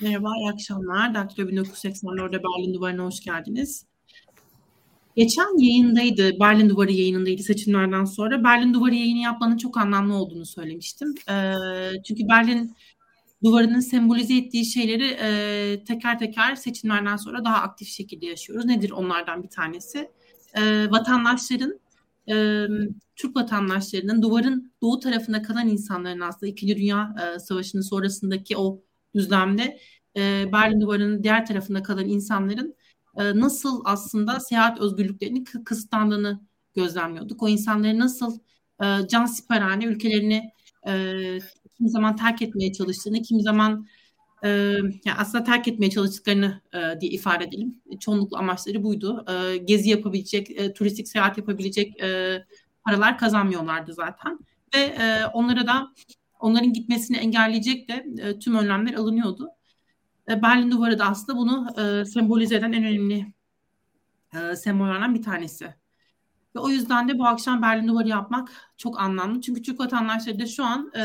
Merhaba, iyi akşamlar. Daktilo 1980'lerde Berlin Duvarı'na hoş geldiniz. Geçen yayındaydı, Berlin Duvarı yayınındaydı seçimlerden sonra. Berlin Duvarı yayını yapmanın çok anlamlı olduğunu söylemiştim. Ee, çünkü Berlin Duvarı'nın sembolize ettiği şeyleri e, teker teker seçimlerden sonra daha aktif şekilde yaşıyoruz. Nedir onlardan bir tanesi? Ee, vatandaşların, e, Türk vatandaşlarının duvarın doğu tarafında kalan insanların aslında İkinci Dünya e, Savaşı'nın sonrasındaki o düzlemde e, Berlin Duvarı'nın diğer tarafında kalan insanların e, nasıl aslında seyahat özgürlüklerinin kısıtlandığını gözlemliyorduk. O insanların nasıl e, can siperhane ülkelerini e, kimi zaman terk etmeye çalıştığını, kimi zaman e, yani aslında terk etmeye çalıştıklarını e, diye ifade edelim. Çoğunlukla amaçları buydu. E, gezi yapabilecek, e, turistik seyahat yapabilecek e, paralar kazanmıyorlardı zaten. Ve e, onlara da onların gitmesini engelleyecek de e, tüm önlemler alınıyordu. E, Berlin Duvarı da aslında bunu e, sembolize eden en önemli e, sembollerden bir tanesi. Ve o yüzden de bu akşam Berlin Duvarı yapmak çok anlamlı. Çünkü Türk vatandaşları da şu an e,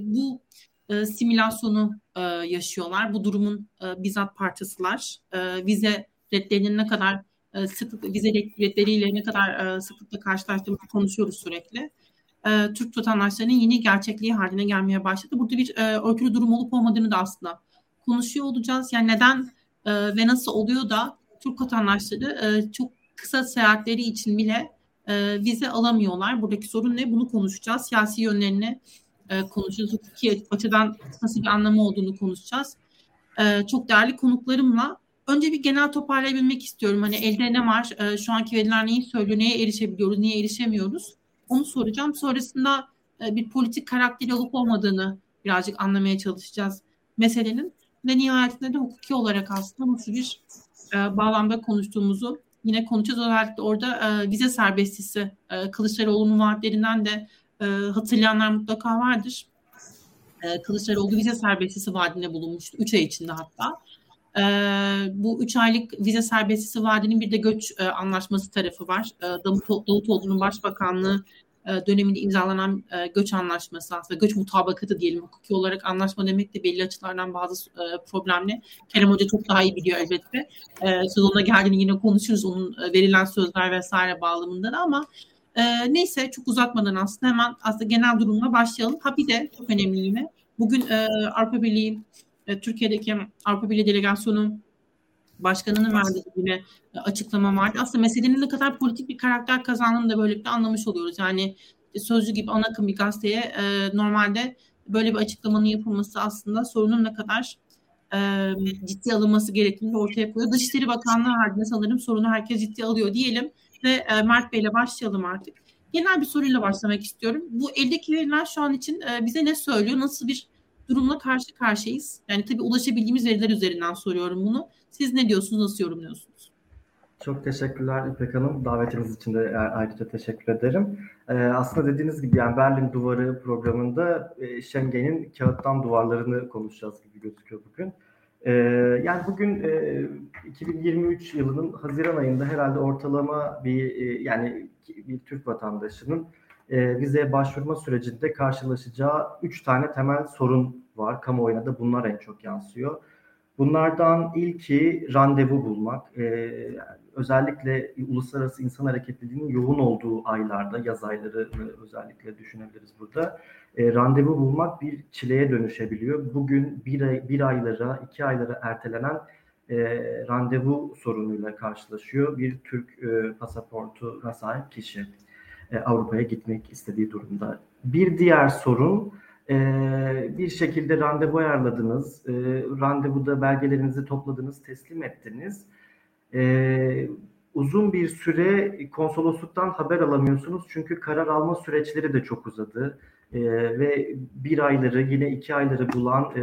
bu e, simülasyonu e, yaşıyorlar. Bu durumun e, bizzat parçasılar. E, vize redlerinin ne kadar e, sıklıkla, vize redleriyle ne kadar e, sıklıkla karşılaştığımızı konuşuyoruz sürekli e, Türk vatandaşlarının yeni gerçekliği haline gelmeye başladı. Burada bir e, örtülü durum olup olmadığını da aslında konuşuyor olacağız. Yani neden e, ve nasıl oluyor da Türk vatandaşları e, çok kısa seyahatleri için bile e, vize alamıyorlar. Buradaki sorun ne? Bunu konuşacağız. Siyasi yönlerini e, konuşacağız. Hukuki açıdan nasıl bir anlamı olduğunu konuşacağız. E, çok değerli konuklarımla önce bir genel toparlayabilmek istiyorum. Hani elde ne var? E, şu anki veriler neyi söylüyor? Neye erişebiliyoruz? Niye erişemiyoruz? Onu soracağım. Sonrasında e, bir politik karakteri olup olmadığını birazcık anlamaya çalışacağız meselenin. Ve nihayetinde de hukuki olarak aslında nasıl bir e, bağlamda konuştuğumuzu yine konuşacağız. Özellikle orada e, vize serbestisi Kılıçdaroğlu'nun vaatlerinden de hatırlayanlar mutlaka vardır. Kılıçdaroğlu vize serbestisi vaadinde bulunmuştu. Üç ay içinde hatta. Bu üç aylık vize serbestisi vaadinin bir de göç anlaşması tarafı var. E, Davut, Davutoğlu'nun başbakanlığı döneminde imzalanan e, göç anlaşması aslında göç mutabakatı diyelim hukuki olarak anlaşma demek de belli açılardan bazı e, problemli. Kerem Hoca çok daha iyi biliyor elbette. E, sezonuna geldiğini yine konuşuruz onun e, verilen sözler vesaire bağlamında da ama e, neyse çok uzatmadan aslında hemen aslında genel durumla başlayalım. Ha bir de çok önemli yine bugün e, Avrupa Birliği e, Türkiye'deki Avrupa Birliği Delegasyonu Başkanının verdiği yine açıklama vardı. Aslında meselenin ne kadar politik bir karakter kazandığını da böylelikle anlamış oluyoruz. Yani Sözcü gibi ana akım bir gazeteye e, normalde böyle bir açıklamanın yapılması aslında sorunun ne kadar e, ciddi alınması gerektiğini ortaya koyuyor. Dışişleri Bakanlığı halinde sanırım sorunu herkes ciddi alıyor diyelim ve e, Mert Bey'le başlayalım artık. Genel bir soruyla başlamak istiyorum. Bu eldeki veriler şu an için e, bize ne söylüyor? Nasıl bir durumla karşı karşıyayız? Yani tabii ulaşabildiğimiz veriler üzerinden soruyorum bunu. Siz ne diyorsunuz, nasıl yorumluyorsunuz? Çok teşekkürler İpek Hanım. Davetiniz için de ayrıca teşekkür ederim. Ee, aslında dediğiniz gibi yani Berlin Duvarı programında e, Schengen'in kağıttan duvarlarını konuşacağız gibi gözüküyor bugün. Ee, yani bugün e, 2023 yılının Haziran ayında herhalde ortalama bir e, yani bir Türk vatandaşının e, vizeye başvurma sürecinde karşılaşacağı üç tane temel sorun var. Kamuoyuna da bunlar en çok yansıyor. Bunlardan ilki randevu bulmak. Ee, özellikle uluslararası insan hareketliliğinin yoğun olduğu aylarda, yaz aylarını özellikle düşünebiliriz burada. E, randevu bulmak bir çileye dönüşebiliyor. Bugün bir, ay, bir aylara, iki aylara ertelenen e, randevu sorunuyla karşılaşıyor bir Türk e, pasaportuna sahip kişi e, Avrupa'ya gitmek istediği durumda. Bir diğer sorun ee, bir şekilde randevu ayarladınız, e, randevuda belgelerinizi topladınız, teslim ettiniz. Uzun bir süre konsolosluktan haber alamıyorsunuz çünkü karar alma süreçleri de çok uzadı ee, ve bir ayları yine iki ayları bulan e,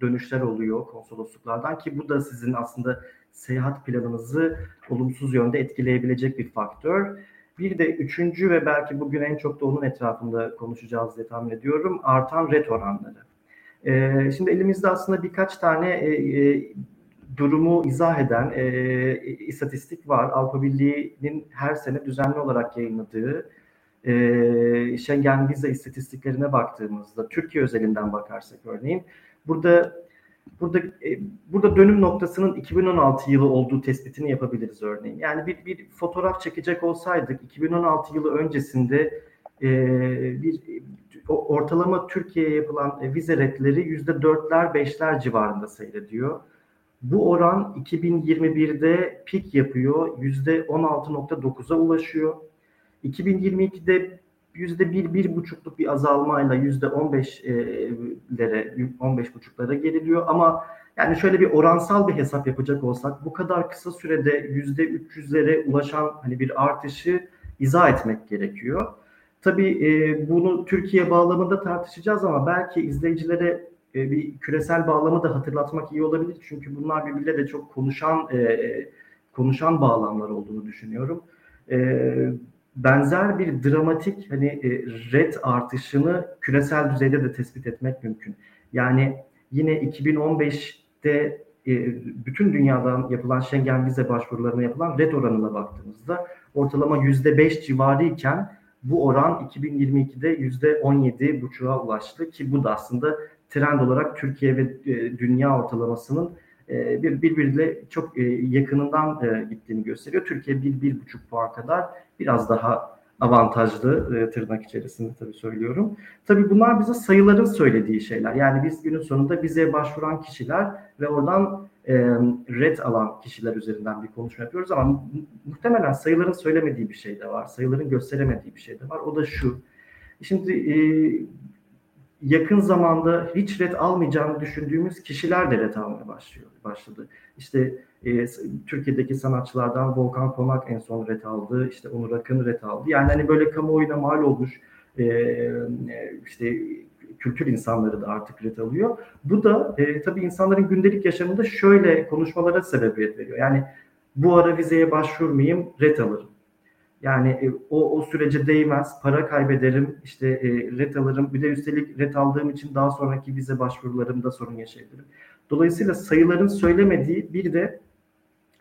dönüşler oluyor konsolosluklardan ki bu da sizin aslında seyahat planınızı olumsuz yönde etkileyebilecek bir faktör. Bir de üçüncü ve belki bugün en çok da onun etrafında konuşacağız diye tahmin ediyorum. Artan ret oranları. Ee, şimdi elimizde aslında birkaç tane e, e, durumu izah eden e, istatistik var. Avrupa Birliği'nin her sene düzenli olarak yayınladığı e, Schengen vize istatistiklerine baktığımızda, Türkiye özelinden bakarsak örneğin, burada Burada e, burada dönüm noktasının 2016 yılı olduğu tespitini yapabiliriz örneğin. Yani bir bir fotoğraf çekecek olsaydık 2016 yılı öncesinde e, bir ortalama Türkiye'ye yapılan vize redleri yüzde dörtler beşler civarında seyrediyor. Bu oran 2021'de pik yapıyor. yüzde 16.9'a ulaşıyor. 2022'de yüzde bir, bir buçukluk bir azalmayla yüzde on beşlere, on beş buçuklara geriliyor. Ama yani şöyle bir oransal bir hesap yapacak olsak bu kadar kısa sürede yüzde 300'lere ulaşan hani bir artışı izah etmek gerekiyor. Tabii e, bunu Türkiye bağlamında tartışacağız ama belki izleyicilere e, bir küresel bağlamı da hatırlatmak iyi olabilir. Çünkü bunlar birbirle de çok konuşan e, konuşan bağlamlar olduğunu düşünüyorum. E, benzer bir dramatik hani e, red artışını küresel düzeyde de tespit etmek mümkün. Yani yine 2015'te e, bütün dünyadan yapılan Schengen vize başvurularına yapılan red oranına baktığımızda ortalama %5 civarı iken bu oran 2022'de %17,5'a ulaştı ki bu da aslında trend olarak Türkiye ve e, dünya ortalamasının e, bir birbiriyle çok e, yakınından e, gittiğini gösteriyor. Türkiye bir bir buçuk puan kadar biraz daha avantajlı e, tırnak içerisinde tabii söylüyorum. Tabii bunlar bize sayıların söylediği şeyler. Yani biz günün sonunda bize başvuran kişiler ve oradan e, red alan kişiler üzerinden bir konuşma yapıyoruz ama muhtemelen sayıların söylemediği bir şey de var. Sayıların gösteremediği bir şey de var. O da şu. Şimdi yakın zamanda hiç red almayacağını düşündüğümüz kişiler de red almaya başlıyor, başladı. İşte e, Türkiye'deki sanatçılardan Volkan Konak en son red aldı, işte Onur Akın red aldı. Yani hani böyle kamuoyuna mal olmuş e, işte kültür insanları da artık red alıyor. Bu da e, tabii insanların gündelik yaşamında şöyle konuşmalara sebebiyet veriyor. Yani bu ara vizeye başvurmayayım, red alırım. Yani e, o, o sürece değmez, para kaybederim, işte e, red alırım. Bir de üstelik red aldığım için daha sonraki vize başvurularımda sorun yaşayabilirim. Dolayısıyla sayıların söylemediği bir de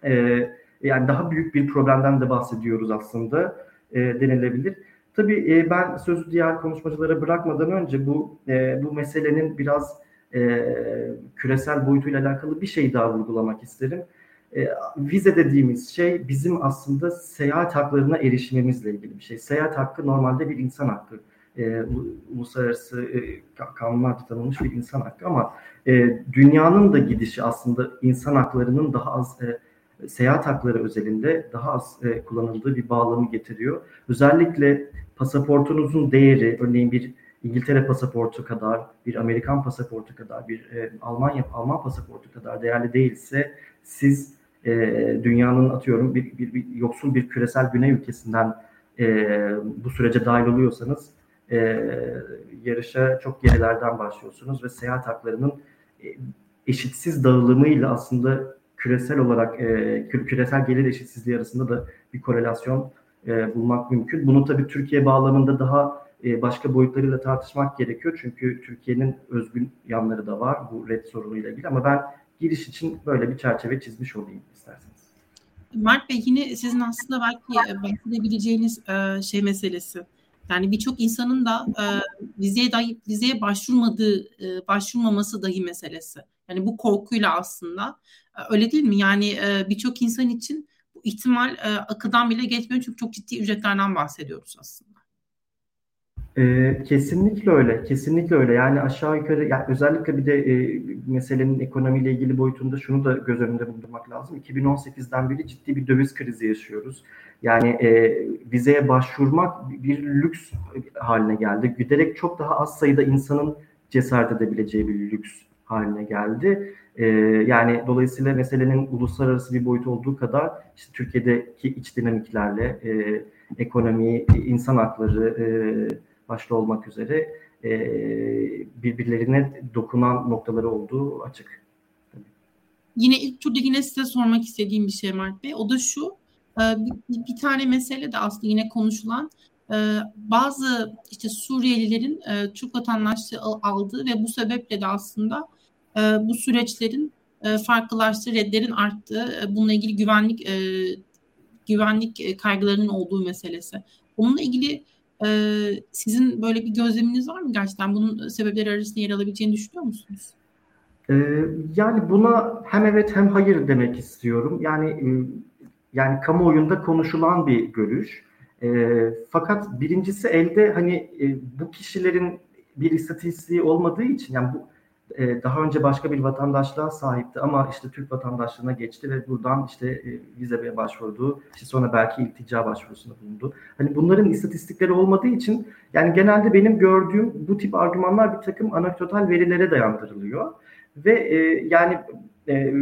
e, yani daha büyük bir problemden de bahsediyoruz aslında e, denilebilir. Tabii e, ben sözü diğer konuşmacılara bırakmadan önce bu e, bu meselenin biraz e, küresel boyutuyla alakalı bir şey daha vurgulamak isterim. E, vize dediğimiz şey bizim aslında seyahat haklarına erişimimizle ilgili bir şey. Seyahat hakkı normalde bir insan hakkı. E, uluslararası e, kanunlarda tanınmış bir insan hakkı ama e, dünyanın da gidişi aslında insan haklarının daha az e, seyahat hakları özelinde daha az e, kullanıldığı bir bağlamı getiriyor. Özellikle pasaportunuzun değeri örneğin bir İngiltere pasaportu kadar, bir Amerikan pasaportu kadar, bir e, Almanya Alman pasaportu kadar değerli değilse siz e, dünyanın atıyorum bir, bir, bir yoksul bir küresel güney ülkesinden e, bu sürece dahil oluyorsanız e, yarışa çok gerilerden başlıyorsunuz ve seyahat haklarının e, eşitsiz dağılımıyla aslında küresel olarak e, küresel gelir eşitsizliği arasında da bir korelasyon e, bulmak mümkün. Bunu tabii Türkiye bağlamında daha e, başka boyutlarıyla tartışmak gerekiyor. Çünkü Türkiye'nin özgün yanları da var bu red sorunuyla ilgili ama ben giriş için böyle bir çerçeve çizmiş olayım isterseniz. Mert Bey yine sizin aslında belki e, bahsedebileceğiniz e, şey meselesi. Yani birçok insanın da e, vizeye dahi vizeye başvurmadığı, e, başvurmaması dahi meselesi. Yani bu korkuyla aslında öyle değil mi? Yani birçok insan için bu ihtimal akıdan bile geçmiyor çünkü çok ciddi ücretlerden bahsediyoruz aslında. Ee, kesinlikle öyle, kesinlikle öyle. Yani aşağı yukarı, yani özellikle bir de e, meselenin ekonomiyle ilgili boyutunda şunu da göz önünde bulundurmak lazım. 2018'den beri ciddi bir döviz krizi yaşıyoruz. Yani e, vizeye başvurmak bir lüks haline geldi. Giderek çok daha az sayıda insanın cesaret edebileceği bir lüks haline geldi. E, yani dolayısıyla meselenin uluslararası bir boyut olduğu kadar işte Türkiye'deki iç dinamiklerle e, ekonomi, insan hakları e, başta olmak üzere e, birbirlerine dokunan noktaları olduğu açık. Yine ilk turda yine size sormak istediğim bir şey Mert Bey. O da şu, e, bir, tane mesele de aslında yine konuşulan e, bazı işte Suriyelilerin e, Türk vatandaşlığı aldığı ve bu sebeple de aslında bu süreçlerin farklılaştığı, redlerin arttığı, bununla ilgili güvenlik güvenlik kaygılarının olduğu meselesi. Bununla ilgili sizin böyle bir gözleminiz var mı gerçekten? Bunun sebepleri arasında yer alabileceğini düşünüyor musunuz? Ee, yani buna hem evet hem hayır demek istiyorum. Yani yani kamuoyunda konuşulan bir görüş. E, fakat birincisi elde hani bu kişilerin bir istatistiği olmadığı için yani bu e, daha önce başka bir vatandaşlığa sahipti ama işte Türk vatandaşlığına geçti ve buradan işte e, vizeye başvurdu. İşte sonra belki iltica başvurusunda bulundu. Hani bunların istatistikleri olmadığı için yani genelde benim gördüğüm bu tip argümanlar bir takım anekdotal verilere dayandırılıyor. Ve e, yani e,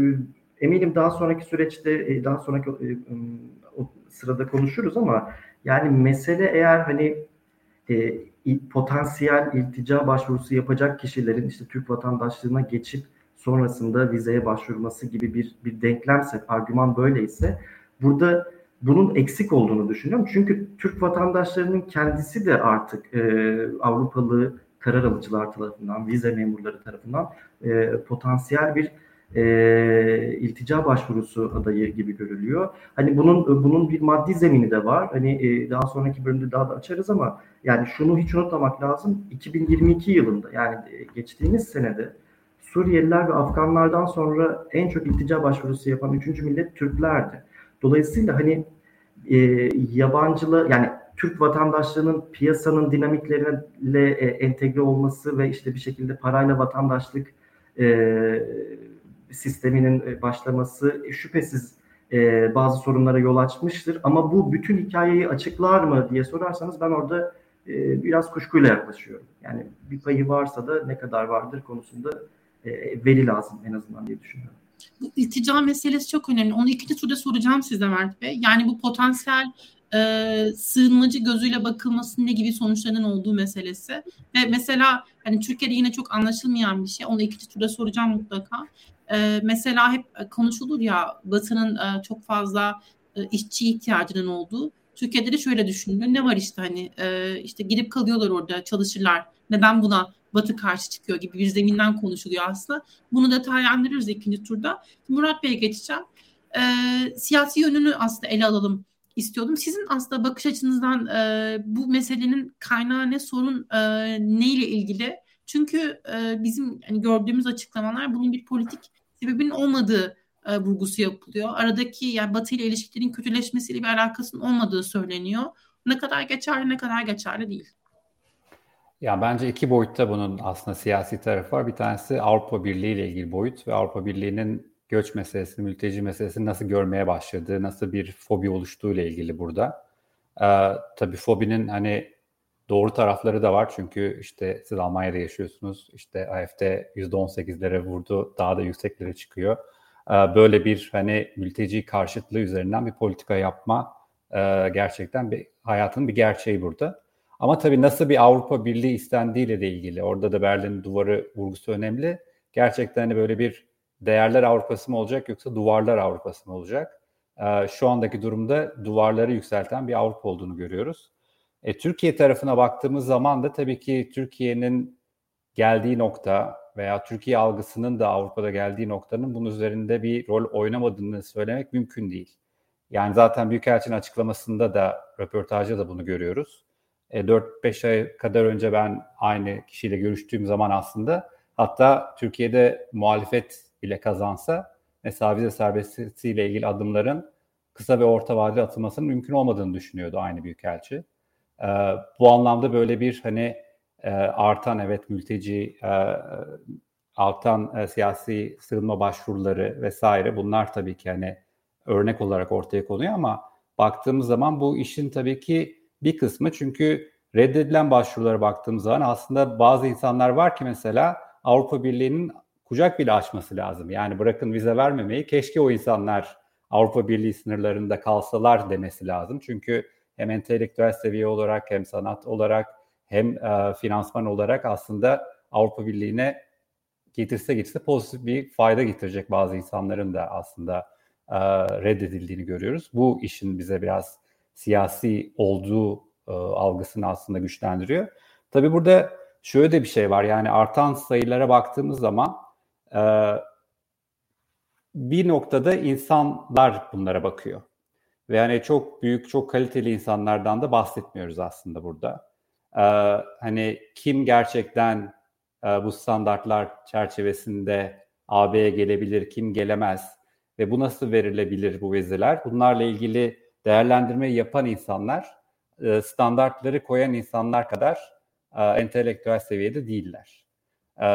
eminim daha sonraki süreçte e, daha sonraki e, o sırada konuşuruz ama yani mesele eğer hani e, potansiyel iltica başvurusu yapacak kişilerin işte Türk vatandaşlığına geçip sonrasında vizeye başvurması gibi bir bir denklemse, argüman böyleyse burada bunun eksik olduğunu düşünüyorum. Çünkü Türk vatandaşlarının kendisi de artık e, Avrupalı karar alıcılar tarafından, vize memurları tarafından e, potansiyel bir e, iltica başvurusu adayı gibi görülüyor. Hani bunun bunun bir maddi zemini de var. Hani e, daha sonraki bölümde daha da açarız ama yani şunu hiç unutmamak lazım. 2022 yılında yani e, geçtiğimiz senede Suriyeliler ve Afganlardan sonra en çok iltica başvurusu yapan üçüncü millet Türklerdi. Dolayısıyla hani e, yabancılı yani Türk vatandaşlığının piyasanın dinamiklerine e, entegre olması ve işte bir şekilde parayla vatandaşlık e, sisteminin e, başlaması şüphesiz e, bazı sorunlara yol açmıştır. Ama bu bütün hikayeyi açıklar mı diye sorarsanız ben orada e, biraz kuşkuyla yaklaşıyorum. Yani bir payı varsa da ne kadar vardır konusunda e, veri lazım en azından diye düşünüyorum. Bu iltica meselesi çok önemli. Onu ikinci turda soracağım size Mert Bey. Yani bu potansiyel e, sığınmacı gözüyle bakılması ne gibi sonuçlarının olduğu meselesi. Ve mesela hani Türkiye'de yine çok anlaşılmayan bir şey. Onu ikinci turda soracağım mutlaka. E, mesela hep konuşulur ya Batı'nın e, çok fazla e, işçi ihtiyacının olduğu. Türkiye'de de şöyle düşünülüyor. Ne var işte hani e, işte gidip kalıyorlar orada çalışırlar. Neden buna Batı karşı çıkıyor gibi bir zeminden konuşuluyor aslında. Bunu detaylandırırız ikinci turda. Murat Bey'e geçeceğim. E, siyasi yönünü aslında ele alalım istiyordum. Sizin aslında bakış açınızdan e, bu meselenin kaynağı ne, sorun e, ne ile ilgili? Çünkü e, bizim hani gördüğümüz açıklamalar bunun bir politik sebebin olmadığı e, vurgusu yapılıyor. Aradaki yani Batı ile ilişkilerin kötüleşmesiyle bir alakasının olmadığı söyleniyor. Ne kadar geçerli ne kadar geçerli değil. Ya bence iki boyutta bunun aslında siyasi tarafı var. Bir tanesi Avrupa Birliği ile ilgili boyut ve Avrupa Birliği'nin göç meselesi, mülteci meselesini nasıl görmeye başladığı, nasıl bir fobi oluştuğu ile ilgili burada. Ee, tabii fobinin hani doğru tarafları da var çünkü işte siz Almanya'da yaşıyorsunuz. İşte AFD %18'lere vurdu, daha da yükseklere çıkıyor. Ee, böyle bir hani mülteci karşıtlığı üzerinden bir politika yapma e, gerçekten bir hayatın bir gerçeği burada. Ama tabii nasıl bir Avrupa Birliği istendiğiyle de ilgili. Orada da Berlin duvarı vurgusu önemli. Gerçekten hani böyle bir değerler Avrupası mı olacak yoksa duvarlar Avrupası mı olacak? Ee, şu andaki durumda duvarları yükselten bir Avrupa olduğunu görüyoruz. E, Türkiye tarafına baktığımız zaman da tabii ki Türkiye'nin geldiği nokta veya Türkiye algısının da Avrupa'da geldiği noktanın bunun üzerinde bir rol oynamadığını söylemek mümkün değil. Yani zaten Büyükelçinin açıklamasında da röportajda da bunu görüyoruz. E, 4-5 ay kadar önce ben aynı kişiyle görüştüğüm zaman aslında hatta Türkiye'de muhalefet bile kazansa mesela vize serbestisiyle ilgili adımların kısa ve orta vadeli atılmasının mümkün olmadığını düşünüyordu aynı büyükelçi. E, bu anlamda böyle bir hani e, artan evet mülteci, e, artan e, siyasi sığınma başvuruları vesaire bunlar tabii ki hani örnek olarak ortaya konuyor ama baktığımız zaman bu işin tabii ki bir kısmı çünkü reddedilen başvurulara baktığımız zaman aslında bazı insanlar var ki mesela Avrupa Birliği'nin kucak bile açması lazım. Yani bırakın vize vermemeyi keşke o insanlar Avrupa Birliği sınırlarında kalsalar demesi lazım. Çünkü hem entelektüel seviye olarak hem sanat olarak hem e, finansman olarak aslında Avrupa Birliği'ne getirse getirse pozitif bir fayda getirecek bazı insanların da aslında e, reddedildiğini görüyoruz. Bu işin bize biraz siyasi olduğu e, algısını aslında güçlendiriyor. Tabii burada şöyle de bir şey var yani artan sayılara baktığımız zaman e, bir noktada insanlar bunlara bakıyor. Ve yani çok büyük, çok kaliteli insanlardan da bahsetmiyoruz aslında burada. Ee, hani kim gerçekten e, bu standartlar çerçevesinde AB'ye gelebilir, kim gelemez ve bu nasıl verilebilir bu vizeler? Bunlarla ilgili değerlendirmeyi yapan insanlar e, standartları koyan insanlar kadar e, entelektüel seviyede değiller. E,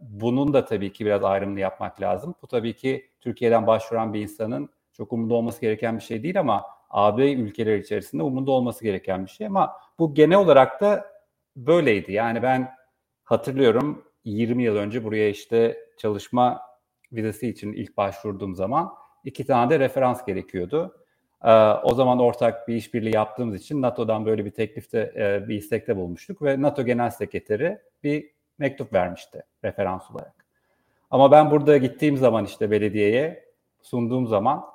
bunun da tabii ki biraz ayrımını yapmak lazım. Bu tabii ki Türkiye'den başvuran bir insanın çok umurda olması gereken bir şey değil ama AB ülkeleri içerisinde umurda olması gereken bir şey. Ama bu genel olarak da böyleydi. Yani ben hatırlıyorum 20 yıl önce buraya işte çalışma vizesi için ilk başvurduğum zaman iki tane de referans gerekiyordu. Ee, o zaman ortak bir işbirliği yaptığımız için NATO'dan böyle bir teklifte, e, bir istekte bulmuştuk ve NATO Genel Sekreteri bir mektup vermişti referans olarak. Ama ben burada gittiğim zaman işte belediyeye sunduğum zaman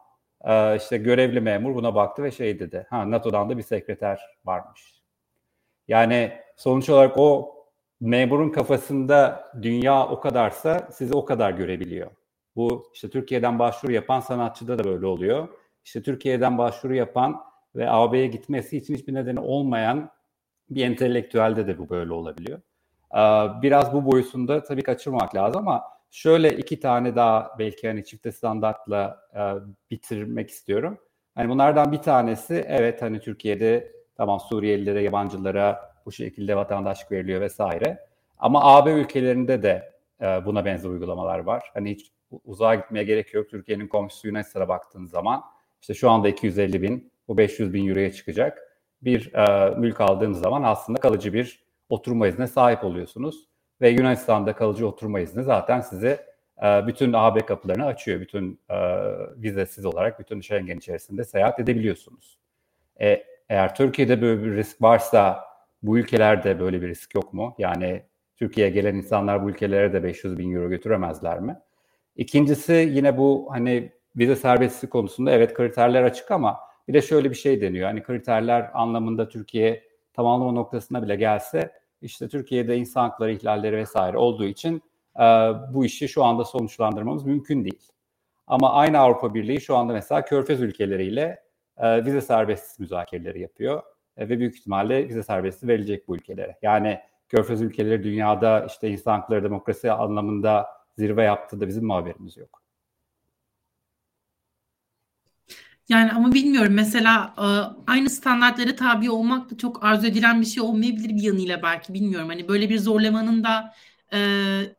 e, işte görevli memur buna baktı ve şey dedi. Ha NATO'dan da bir sekreter varmış. Yani sonuç olarak o memurun kafasında dünya o kadarsa sizi o kadar görebiliyor. Bu işte Türkiye'den başvuru yapan sanatçıda da böyle oluyor. İşte Türkiye'den başvuru yapan ve AB'ye gitmesi için hiçbir nedeni olmayan bir entelektüelde de bu böyle olabiliyor. Biraz bu boyusunda tabii kaçırmak lazım ama şöyle iki tane daha belki hani çifte standartla bitirmek istiyorum. Hani bunlardan bir tanesi evet hani Türkiye'de tamam Suriyelilere, yabancılara bu şekilde vatandaşlık veriliyor vesaire. Ama AB ülkelerinde de buna benzer uygulamalar var. Hani hiç uzağa gitmeye gerek yok. Türkiye'nin komşusu Yunanistan'a baktığın zaman işte şu anda 250 bin, bu 500 bin euroya çıkacak. Bir e, mülk aldığınız zaman aslında kalıcı bir oturma iznine sahip oluyorsunuz. Ve Yunanistan'da kalıcı oturma izni zaten size e, bütün AB kapılarını açıyor. Bütün e, vizesiz olarak bütün Schengen içerisinde seyahat edebiliyorsunuz. E, eğer Türkiye'de böyle bir risk varsa bu ülkelerde böyle bir risk yok mu? Yani Türkiye'ye gelen insanlar bu ülkelere de 500 bin euro götüremezler mi? İkincisi yine bu hani vize serbestliği konusunda evet kriterler açık ama bir de şöyle bir şey deniyor. Hani kriterler anlamında Türkiye tamamlama noktasına bile gelse işte Türkiye'de insan hakları ihlalleri vesaire olduğu için e, bu işi şu anda sonuçlandırmamız mümkün değil. Ama aynı Avrupa Birliği şu anda mesela Körfez ülkeleriyle e, vize serbestliği müzakereleri yapıyor e, ve büyük ihtimalle vize serbestliği verilecek bu ülkelere. Yani Körfez ülkeleri dünyada işte insan hakları demokrasi anlamında zirve yaptı da bizim mi haberimiz yok? Yani ama bilmiyorum mesela e, aynı standartlara tabi olmak da çok arzu edilen bir şey olmayabilir bir yanıyla belki bilmiyorum. Hani böyle bir zorlamanın da e,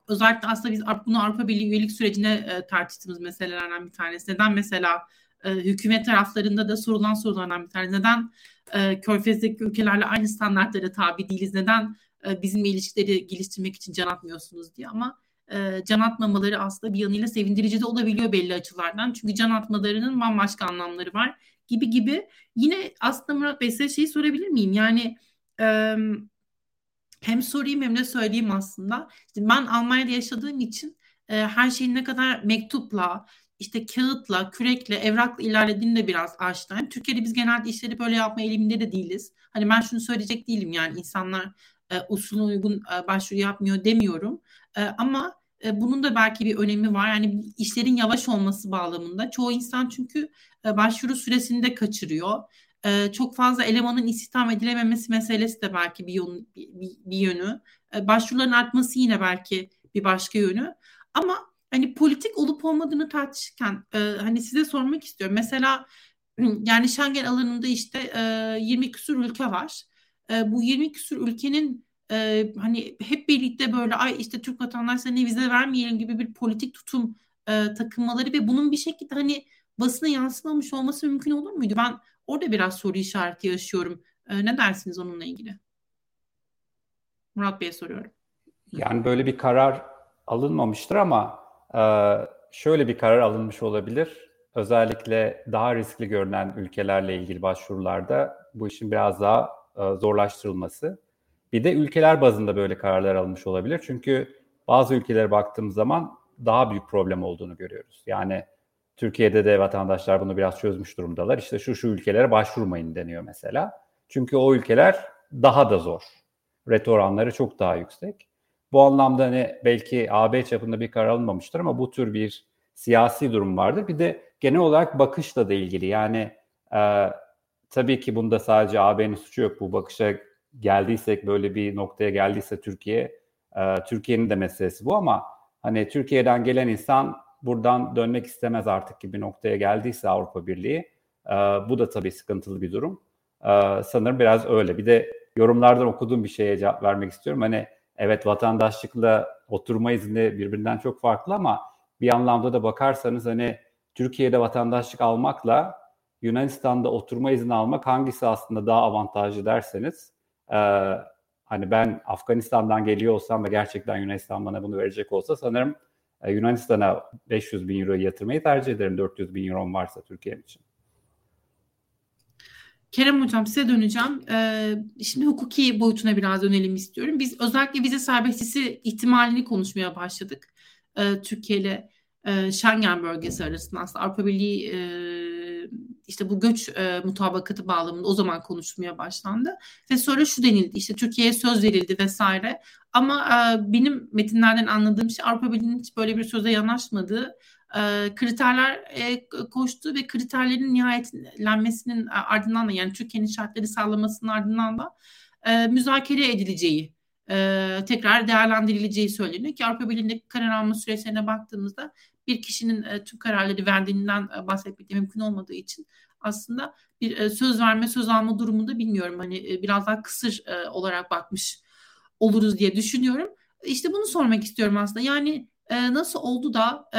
özellikle aslında biz bunu Avrupa Birliği üyelik sürecine e, tartıştığımız meselelerden bir tanesi. Neden mesela hükümet taraflarında da sorulan sorulardan bir tanesi. Neden Körfez'deki ülkelerle aynı standartlara tabi değiliz? Neden bizimle ilişkileri geliştirmek için can atmıyorsunuz diye ama e, can atmamaları aslında bir yanıyla sevindirici de olabiliyor belli açılardan. Çünkü can atmalarının bambaşka anlamları var gibi gibi. Yine aslında Murat Bey size şeyi sorabilir miyim? Yani e, hem sorayım hem de söyleyeyim aslında. İşte ben Almanya'da yaşadığım için e, her şeyin ne kadar mektupla, işte kağıtla, kürekle, evrakla ilerlediğini de biraz aşinayım. Türkiye'de biz genelde işleri böyle yapma eğiliminde de değiliz. Hani ben şunu söyleyecek değilim yani insanlar e, usulüne uygun e, başvuru yapmıyor demiyorum. E, ama e, bunun da belki bir önemi var. Yani işlerin yavaş olması bağlamında. Çoğu insan çünkü e, başvuru süresini de kaçırıyor. E, çok fazla elemanın istihdam edilememesi meselesi de belki bir, yön, bir, bir yönü. Başvuruların artması yine belki bir başka yönü. Ama hani politik olup olmadığını tartışırken hani size sormak istiyorum. Mesela yani Schengen alanında işte e, 20 küsur ülke var. Bu 20 küsur ülkenin e, hani hep birlikte böyle ay işte Türk vatandaşlarına vize vermeyelim gibi bir politik tutum e, takınmaları ve bunun bir şekilde hani basına yansımamış olması mümkün olur muydu? Ben orada biraz soru işareti yaşıyorum. E, ne dersiniz onunla ilgili? Murat Bey'e soruyorum. Yani böyle bir karar alınmamıştır ama e, şöyle bir karar alınmış olabilir. Özellikle daha riskli görünen ülkelerle ilgili başvurularda bu işin biraz daha e, zorlaştırılması. Bir de ülkeler bazında böyle kararlar alınmış olabilir. Çünkü bazı ülkelere baktığımız zaman daha büyük problem olduğunu görüyoruz. Yani Türkiye'de de vatandaşlar bunu biraz çözmüş durumdalar. İşte şu şu ülkelere başvurmayın deniyor mesela. Çünkü o ülkeler daha da zor. Ret oranları çok daha yüksek. Bu anlamda hani belki AB çapında bir karar alınmamıştır ama bu tür bir siyasi durum vardır. Bir de genel olarak bakışla da ilgili. Yani e, tabii ki bunda sadece AB'nin suçu yok. Bu bakışa geldiysek böyle bir noktaya geldiyse Türkiye, e, Türkiye'nin de meselesi bu ama hani Türkiye'den gelen insan buradan dönmek istemez artık gibi noktaya geldiyse Avrupa Birliği e, bu da tabii sıkıntılı bir durum. E, sanırım biraz öyle. Bir de yorumlardan okuduğum bir şeye cevap vermek istiyorum. Hani evet vatandaşlıkla oturma izni birbirinden çok farklı ama bir anlamda da bakarsanız hani Türkiye'de vatandaşlık almakla Yunanistan'da oturma izni almak hangisi aslında daha avantajlı derseniz e, hani ben Afganistan'dan geliyor olsam ve gerçekten Yunanistan bana bunu verecek olsa sanırım e, Yunanistan'a 500 bin euro yatırmayı tercih ederim 400 bin euro varsa Türkiye için. Kerem Hocam size döneceğim. Ee, şimdi hukuki boyutuna biraz dönelim istiyorum. Biz özellikle vize serbestisi ihtimalini konuşmaya başladık. Ee, Türkiye ile e, Schengen bölgesi arasında aslında Avrupa Birliği e, işte bu göç e, mutabakatı bağlamında o zaman konuşmaya başlandı. Ve sonra şu denildi işte Türkiye'ye söz verildi vesaire. Ama e, benim metinlerden anladığım şey Avrupa Birliği'nin hiç böyle bir söze yanaşmadığı e, kriterler e, koştu ve kriterlerin nihayetlenmesinin ardından da yani Türkiye'nin şartları sağlamasının ardından da e, müzakere edileceği e, tekrar değerlendirileceği söyleniyor. Ki Avrupa Birliği'ndeki karar alma süreçlerine baktığımızda bir kişinin e, tüm kararları verdiğinden e, bahsetmek mümkün olmadığı için aslında bir e, söz verme söz alma durumunda bilmiyorum hani e, biraz daha kısır olarak bakmış oluruz diye düşünüyorum. İşte bunu sormak istiyorum aslında yani nasıl oldu da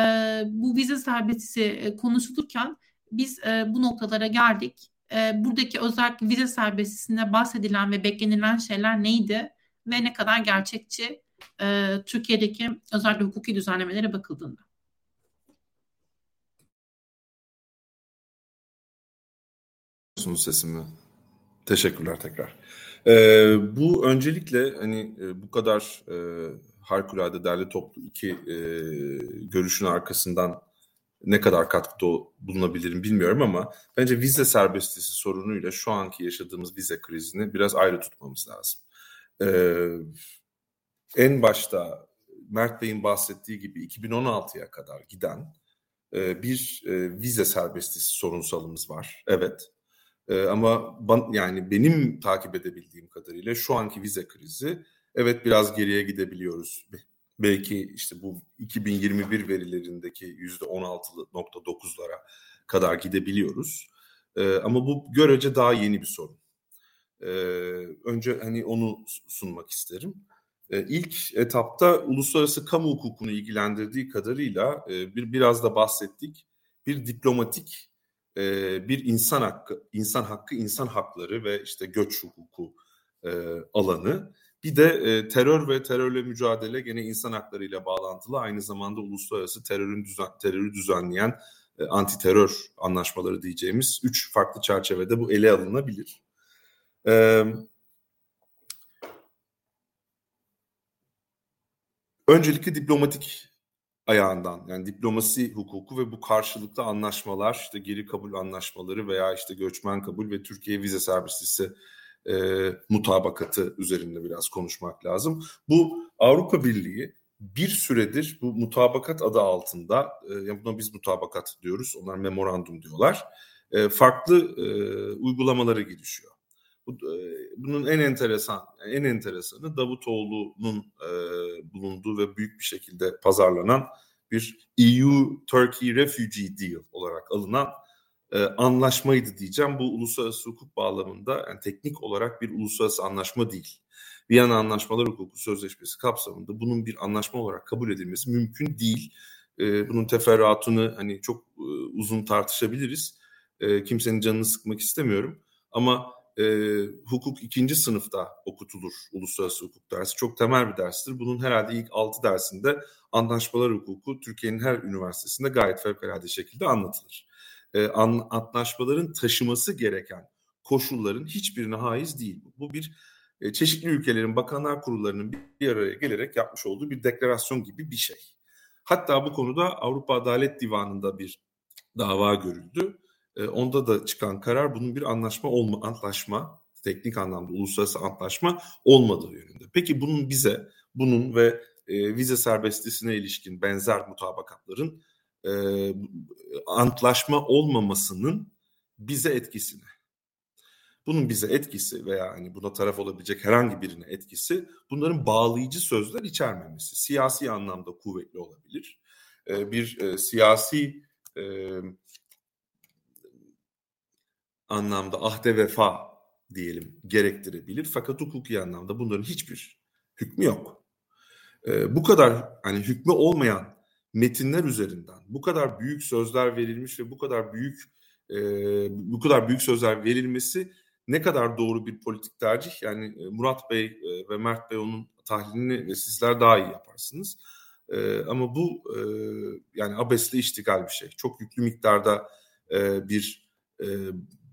bu vize serbestisi konuşulurken biz bu noktalara geldik. Buradaki özellikle vize serbestisinde bahsedilen ve beklenilen şeyler neydi ve ne kadar gerçekçi Türkiye'deki özellikle hukuki düzenlemelere bakıldığında. Sesimi. Teşekkürler tekrar. Ee, bu öncelikle hani e, bu kadar e, harikulade derli toplu iki e, görüşün arkasından ne kadar katkıda bulunabilirim bilmiyorum ama bence vize serbestisi sorunuyla şu anki yaşadığımız vize krizini biraz ayrı tutmamız lazım. Ee, en başta Mert Bey'in bahsettiği gibi 2016'ya kadar giden e, bir e, vize serbestisi sorunsalımız var. Evet. E, ama ban, yani benim takip edebildiğim kadarıyla şu anki vize krizi evet biraz geriye gidebiliyoruz. Belki işte bu 2021 verilerindeki %16.9'lara kadar gidebiliyoruz. E, ama bu görece daha yeni bir sorun. E, önce hani onu sunmak isterim. E, ilk etapta uluslararası kamu hukukunu ilgilendirdiği kadarıyla e, bir biraz da bahsettik. Bir diplomatik e, bir insan hakkı, insan hakkı, insan hakları ve işte göç hukuku e, alanı. Bir de e, terör ve terörle mücadele gene insan hakları ile bağlantılı. Aynı zamanda uluslararası terörün düzen, terörü düzenleyen e, anti terör anlaşmaları diyeceğimiz üç farklı çerçevede bu ele alınabilir. E, öncelikle diplomatik ayağından yani diplomasi hukuku ve bu karşılıklı anlaşmalar işte geri kabul anlaşmaları veya işte göçmen kabul ve Türkiye vize serbestisi e, mutabakatı üzerinde biraz konuşmak lazım. Bu Avrupa Birliği bir süredir bu mutabakat adı altında e, buna biz mutabakat diyoruz onlar memorandum diyorlar e, farklı e, uygulamalara girişiyor. Bu, e, bunun en enteresan en enteresanı Davutoğlu'nun e, bulunduğu ve büyük bir şekilde pazarlanan bir EU Turkey Refugee Deal olarak alınan e, anlaşmaydı diyeceğim. Bu uluslararası hukuk bağlamında yani teknik olarak bir uluslararası anlaşma değil. Viyana Anlaşmalar Hukuku Sözleşmesi kapsamında bunun bir anlaşma olarak kabul edilmesi mümkün değil. E, bunun teferruatını hani çok e, uzun tartışabiliriz. Kimsenin canını sıkmak istemiyorum. Ama e, hukuk ikinci sınıfta okutulur uluslararası hukuk dersi. Çok temel bir derstir. Bunun herhalde ilk altı dersinde anlaşmalar hukuku Türkiye'nin her üniversitesinde gayet fevkalade şekilde anlatılır. E, an, anlaşmaların taşıması gereken koşulların hiçbirine haiz değil. Bu bir e, çeşitli ülkelerin bakanlar kurullarının bir araya gelerek yapmış olduğu bir deklarasyon gibi bir şey. Hatta bu konuda Avrupa Adalet Divanı'nda bir dava görüldü e, onda da çıkan karar bunun bir anlaşma olma antlaşma teknik anlamda uluslararası antlaşma olmadığı yönünde. Peki bunun bize bunun ve e, vize serbestlisine ilişkin benzer mutabakatların e, antlaşma olmamasının bize etkisine. Bunun bize etkisi veya hani buna taraf olabilecek herhangi birine etkisi bunların bağlayıcı sözler içermemesi. Siyasi anlamda kuvvetli olabilir. E, bir e, siyasi e, anlamda ahde vefa diyelim gerektirebilir. Fakat hukuki anlamda bunların hiçbir hükmü yok. E, bu kadar hani hükmü olmayan metinler üzerinden bu kadar büyük sözler verilmiş ve bu kadar büyük e, bu kadar büyük sözler verilmesi ne kadar doğru bir politik tercih? Yani e, Murat Bey e, ve Mert Bey onun tahlilini ve sizler daha iyi yaparsınız. E, ama bu e, yani abesle iştigal bir şey. Çok yüklü miktarda e, bir e,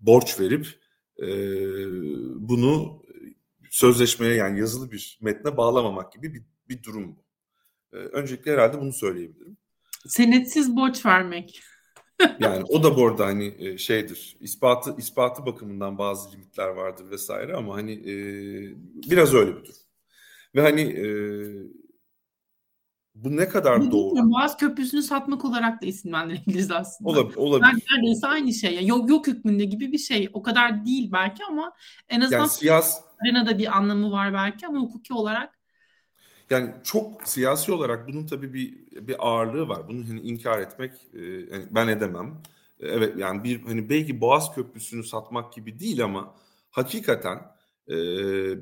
borç verip e, bunu sözleşmeye yani yazılı bir metne bağlamamak gibi bir, bir durum bu. E, öncelikle herhalde bunu söyleyebilirim. Senetsiz borç vermek. yani o da bu arada hani e, şeydir ispatı ispatı bakımından bazı limitler vardır vesaire ama hani e, biraz öyle bir durum. Ve hani e, bu ne kadar bu doğru? Boğaz Köprüsü'nü satmak olarak da isimlendirebiliriz aslında. Olabilir. olabilir. neredeyse aynı şey. Yani yok, yok hükmünde gibi bir şey. O kadar değil belki ama en azından yani siyas... arenada bir anlamı var belki ama hukuki olarak yani çok siyasi olarak bunun tabii bir bir ağırlığı var. Bunu hani inkar etmek e, yani ben edemem. E, evet yani bir hani belki Boğaz Köprüsü'nü satmak gibi değil ama hakikaten e,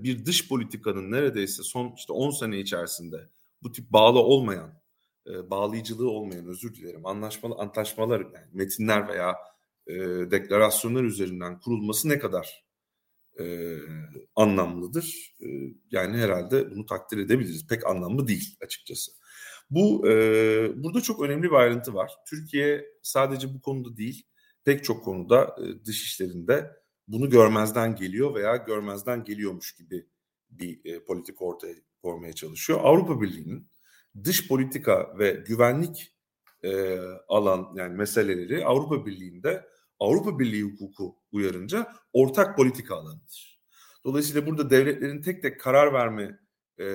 bir dış politikanın neredeyse son işte 10 sene içerisinde bu tip bağlı olmayan, e, bağlayıcılığı olmayan özür dilerim anlaşmalı antlaşmalar yani metinler veya e, deklarasyonlar üzerinden kurulması ne kadar e, anlamlıdır. E, yani herhalde bunu takdir edebiliriz. Pek anlamlı değil açıkçası. Bu e, burada çok önemli bir ayrıntı var. Türkiye sadece bu konuda değil, pek çok konuda e, dış işlerinde bunu görmezden geliyor veya görmezden geliyormuş gibi bir e, politik ortaya koymaya çalışıyor. Avrupa Birliği'nin dış politika ve güvenlik e, alan yani meseleleri Avrupa Birliği'nde Avrupa Birliği hukuku uyarınca ortak politika alanıdır. Dolayısıyla burada devletlerin tek tek karar verme e,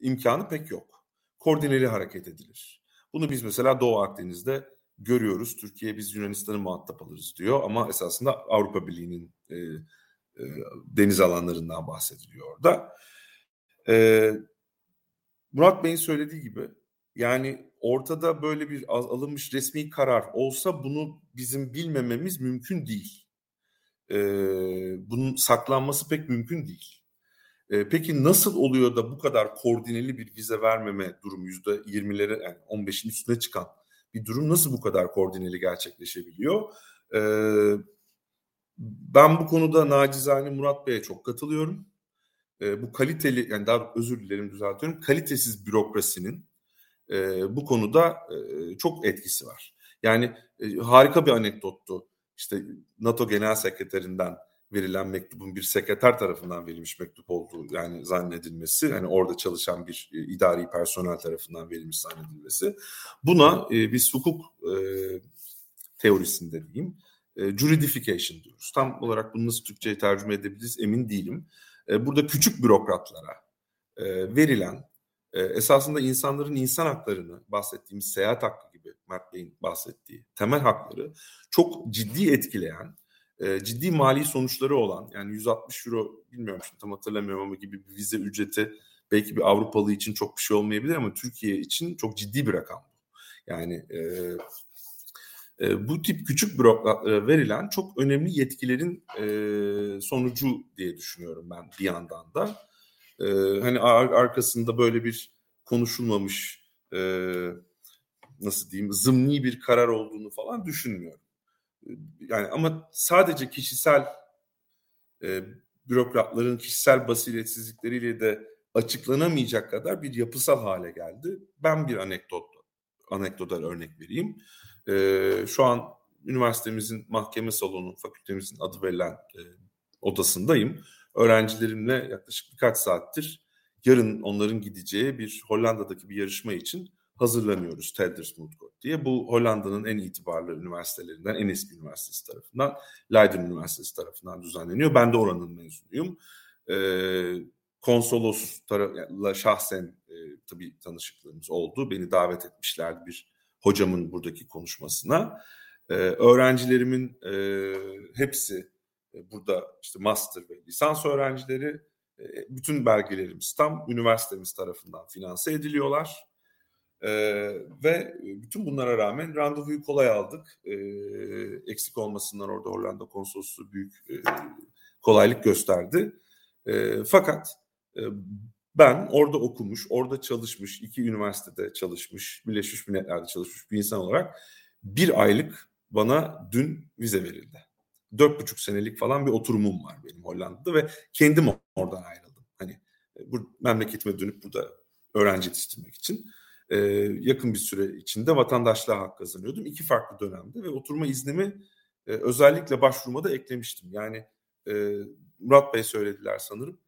imkanı pek yok. Koordineli hareket edilir. Bunu biz mesela Doğu Akdeniz'de görüyoruz. Türkiye biz Yunanistan'ı muhatap alırız diyor ama esasında Avrupa Birliği'nin e, e, deniz alanlarından bahsediliyor orada. E, Murat Bey'in söylediği gibi yani ortada böyle bir alınmış resmi karar olsa bunu bizim bilmememiz mümkün değil. Ee, bunun saklanması pek mümkün değil. Ee, peki nasıl oluyor da bu kadar koordineli bir vize vermeme durumu yüzde yirmilere yani 15'in üstüne çıkan bir durum nasıl bu kadar koordineli gerçekleşebiliyor? Ee, ben bu konuda nacizane Murat Bey'e çok katılıyorum. Ee, bu kaliteli yani daha özür dilerim düzeltiyorum kalitesiz bürokrasinin e, bu konuda e, çok etkisi var. Yani e, harika bir anekdottu. İşte NATO Genel Sekreterinden verilen mektubun bir sekreter tarafından verilmiş mektup olduğu yani zannedilmesi yani orada çalışan bir e, idari personel tarafından verilmiş zannedilmesi buna e, biz hukuk e, teorisinde diyeyim e, juridification diyoruz. Tam olarak bunu nasıl Türkçe'ye tercüme edebiliriz emin değilim. E, burada küçük bürokratlara e, verilen e, esasında insanların insan haklarını bahsettiğimiz seyahat hakkı gibi Mert Bey'in bahsettiği temel hakları çok ciddi etkileyen, e, ciddi mali sonuçları olan yani 160 euro bilmiyorum şimdi tam hatırlamıyorum ama gibi bir vize ücreti belki bir Avrupalı için çok bir şey olmayabilir ama Türkiye için çok ciddi bir rakam. Yani e, e, bu tip küçük bürokratlara verilen çok önemli yetkilerin e, sonucu diye düşünüyorum ben bir yandan da e, hani ar- arkasında böyle bir konuşulmamış e, nasıl diyeyim zımni bir karar olduğunu falan düşünmüyorum. Yani ama sadece kişisel e, bürokratların kişisel basiretsizlikleriyle de açıklanamayacak kadar bir yapısal hale geldi. Ben bir anekdot anekdotal örnek vereyim. E, şu an üniversitemizin mahkeme salonu, fakültemizin adı verilen e, odasındayım öğrencilerimle yaklaşık birkaç saattir yarın onların gideceği bir Hollanda'daki bir yarışma için hazırlanıyoruz Teldersmoot diye. Bu Hollanda'nın en itibarlı üniversitelerinden, en eski üniversitesi tarafından, Leiden Üniversitesi tarafından düzenleniyor. Ben de oranın mezunuyum. Ee, konsolosla şahsen e, tabii tanışıklığımız oldu. Beni davet etmişlerdi bir hocamın buradaki konuşmasına. Ee, öğrencilerimin e, hepsi e, burada işte master ve lisans öğrencileri e, bütün belgelerimiz tam üniversitemiz tarafından finanse ediliyorlar. Ee, ve bütün bunlara rağmen randevuyu kolay aldık. Ee, eksik olmasından orada Hollanda konsolosluğu büyük e, kolaylık gösterdi. E, fakat e, ben orada okumuş, orada çalışmış, iki üniversitede çalışmış, Birleşmiş Milletler'de çalışmış bir insan olarak bir aylık bana dün vize verildi. Dört buçuk senelik falan bir oturumum var benim Hollanda'da ve kendim oradan ayrıldım. Hani e, bu memleketime dönüp burada öğrenci yetiştirmek için e, yakın bir süre içinde vatandaşlığa hak kazanıyordum. İki farklı dönemde ve oturma iznimi e, özellikle başvuruma da eklemiştim. Yani e, Murat Bey söylediler sanırım.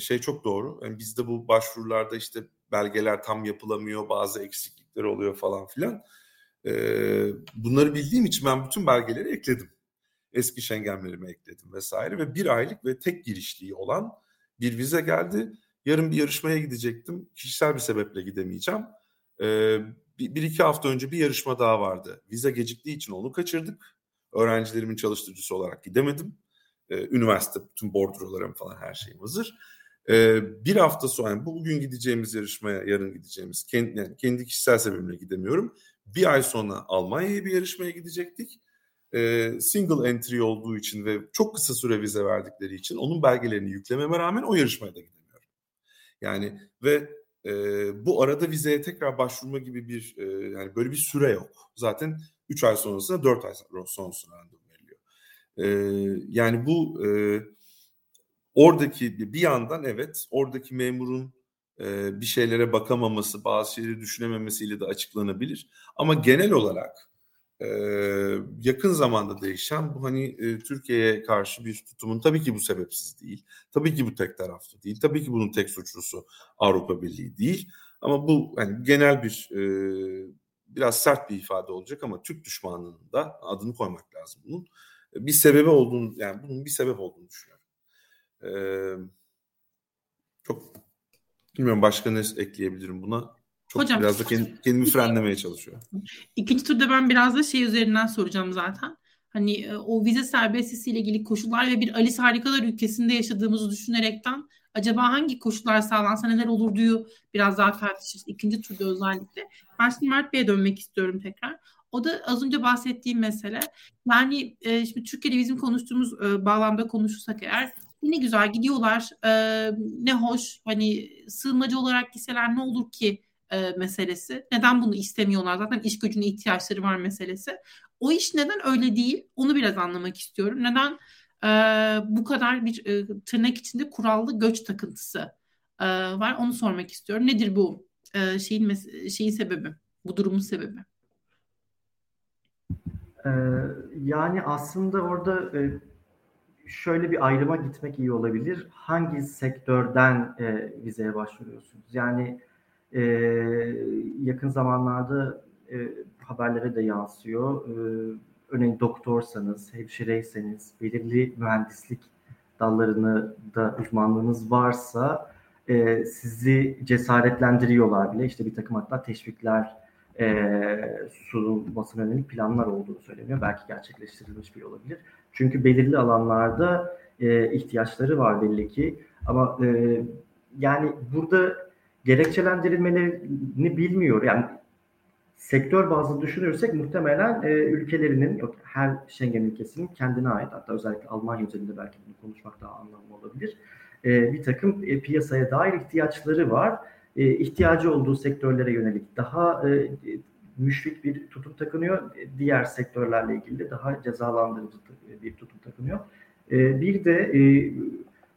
Şey çok doğru. Yani bizde bu başvurularda işte belgeler tam yapılamıyor, bazı eksiklikler oluyor falan filan. Bunları bildiğim için ben bütün belgeleri ekledim. Eski Schengen'lerimi ekledim vesaire ve bir aylık ve tek girişliği olan bir vize geldi. Yarın bir yarışmaya gidecektim. Kişisel bir sebeple gidemeyeceğim. Bir, bir iki hafta önce bir yarışma daha vardı. Vize geciktiği için onu kaçırdık. Öğrencilerimin çalıştırıcısı olarak gidemedim. Ee, üniversite bütün bordrolarım falan her şeyim hazır. Ee, bir hafta sonra yani bugün gideceğimiz yarışmaya yarın gideceğimiz kendi, yani kendi kişisel sebebimle gidemiyorum. Bir ay sonra Almanya'ya bir yarışmaya gidecektik. Ee, single entry olduğu için ve çok kısa süre vize verdikleri için onun belgelerini yüklememe rağmen o yarışmaya da gidemiyorum. Yani ve e, bu arada vizeye tekrar başvurma gibi bir e, yani böyle bir süre yok. Zaten 3 ay sonrasında 4 ay sonrasında randevu e, yani bu e, oradaki bir yandan evet oradaki memurun e, bir şeylere bakamaması, bazı şeyleri düşünememesiyle de açıklanabilir. Ama genel olarak e, yakın zamanda değişen bu hani e, Türkiye'ye karşı bir tutumun tabii ki bu sebepsiz değil. Tabii ki bu tek taraflı değil. Tabii ki bunun tek suçlusu Avrupa Birliği değil. Ama bu hani genel bir e, biraz sert bir ifade olacak ama Türk düşmanlığının da adını koymak lazım bunun bir sebebi olduğunu yani bunun bir sebep olduğunu düşünüyorum. Ee, çok bilmiyorum başka ne ekleyebilirim buna. Çok Hocam, biraz da kendimi, kendimi frenlemeye çalışıyorum. İkinci turda ben biraz da şey üzerinden soracağım zaten. Hani e, o vize serbestisiyle ilgili koşullar ve bir Alice Harikalar ülkesinde yaşadığımızı düşünerekten acaba hangi koşullar sağlansa neler olur diyor biraz daha tartışırız. İkinci turda özellikle. Ben şimdi Mert Bey'e dönmek istiyorum tekrar. O da az önce bahsettiğim mesele. Yani e, şimdi Türkiye'de bizim konuştuğumuz e, bağlamda konuşursak eğer ne güzel gidiyorlar. E, ne hoş. Hani sığınmacı olarak gitseler ne olur ki e, meselesi. Neden bunu istemiyorlar? Zaten iş gücüne ihtiyaçları var meselesi. O iş neden öyle değil? Onu biraz anlamak istiyorum. Neden e, bu kadar bir e, tırnak içinde kurallı göç takıntısı e, var? Onu sormak istiyorum. Nedir bu e, şeyin şeyin sebebi? Bu durumun sebebi? Ee, yani aslında orada e, şöyle bir ayrıma gitmek iyi olabilir. Hangi sektörden e, vizeye başvuruyorsunuz? Yani e, yakın zamanlarda haberlere de yansıyor. Örneğin doktorsanız, hemşireyseniz, belirli mühendislik dallarını da uzmanlığınız varsa sizi cesaretlendiriyorlar bile. İşte bir takım hatta teşvikler e, sunulmasına yönelik planlar olduğu söyleniyor. Belki gerçekleştirilmiş bir olabilir. Çünkü belirli alanlarda e, ihtiyaçları var belli ki. Ama e, yani burada gerekçelendirilmelerini bilmiyor. Yani sektör bazlı düşünürsek muhtemelen e, ülkelerinin, yok, her Schengen ülkesinin kendine ait hatta özellikle Almanya üzerinde belki bunu konuşmak daha anlamlı olabilir. E, bir takım e, piyasaya dair ihtiyaçları var e, ihtiyacı olduğu sektörlere yönelik daha e, bir tutum takınıyor. Diğer sektörlerle ilgili daha cezalandırıcı bir tutum takınıyor. E, bir de e,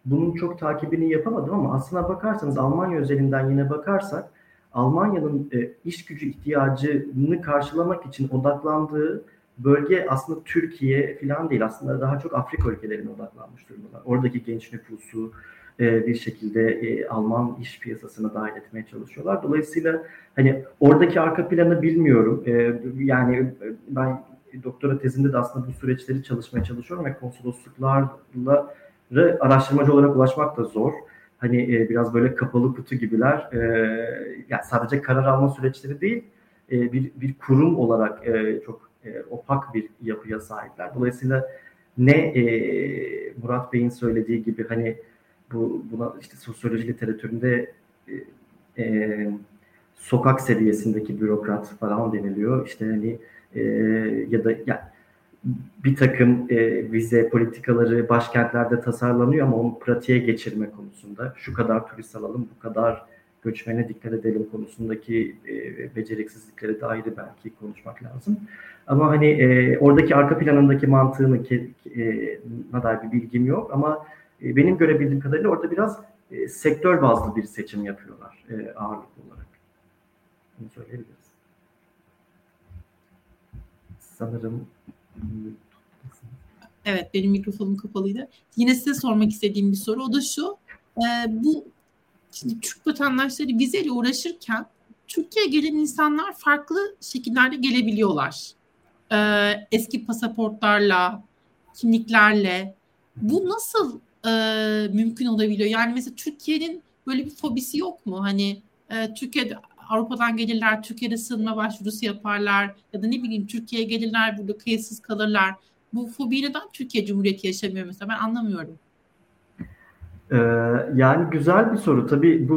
bunun çok takibini yapamadım ama aslına bakarsanız Almanya özelinden yine bakarsak Almanya'nın e, iş gücü ihtiyacını karşılamak için odaklandığı bölge aslında Türkiye falan değil. Aslında daha çok Afrika ülkelerine odaklanmış durumdalar. Oradaki genç nüfusu, e, bir şekilde e, Alman iş piyasasına dahil etmeye çalışıyorlar. Dolayısıyla hani oradaki arka planı bilmiyorum. E, yani ben doktora tezimde de aslında bu süreçleri çalışmaya çalışıyorum ve konsolosluklarla araştırmacı olarak ulaşmak da zor. Hani biraz böyle kapalı kutu gibiler. yani sadece karar alma süreçleri değil, bir, bir kurum olarak çok opak bir yapıya sahipler. Dolayısıyla ne Murat Bey'in söylediği gibi hani bu buna işte sosyoloji literatüründe e, e, sokak seviyesindeki bürokrat falan deniliyor. İşte hani e, ya da yani bir takım e, vize politikaları başkentlerde tasarlanıyor ama onu pratiğe geçirme konusunda şu kadar turist alalım, bu kadar göçmene dikkat edelim konusundaki e, beceriksizlikleri de ayrı belki konuşmak lazım. Ama hani e, oradaki arka planındaki mantığını ke, e, dair bir bilgim yok ama e, benim görebildiğim kadarıyla orada biraz e, sektör bazlı bir seçim yapıyorlar e, ağırlıklı olarak. Bunu söyleyebiliriz. Sanırım Evet benim mikrofonum kapalıydı. Yine size sormak istediğim bir soru. O da şu. E, bu şimdi Türk vatandaşları vizeyle uğraşırken Türkiye'ye gelen insanlar farklı şekillerde gelebiliyorlar. E, eski pasaportlarla, kimliklerle. Bu nasıl e, mümkün olabiliyor? Yani mesela Türkiye'nin böyle bir fobisi yok mu? Hani e, Türkiye'de Avrupa'dan gelirler, Türkiye'de sığınma başvurusu yaparlar ya da ne bileyim Türkiye'ye gelirler, burada kayıtsız kalırlar. Bu fobi neden Türkiye Cumhuriyeti yaşamıyor mesela ben anlamıyorum. Yani güzel bir soru. Tabii bu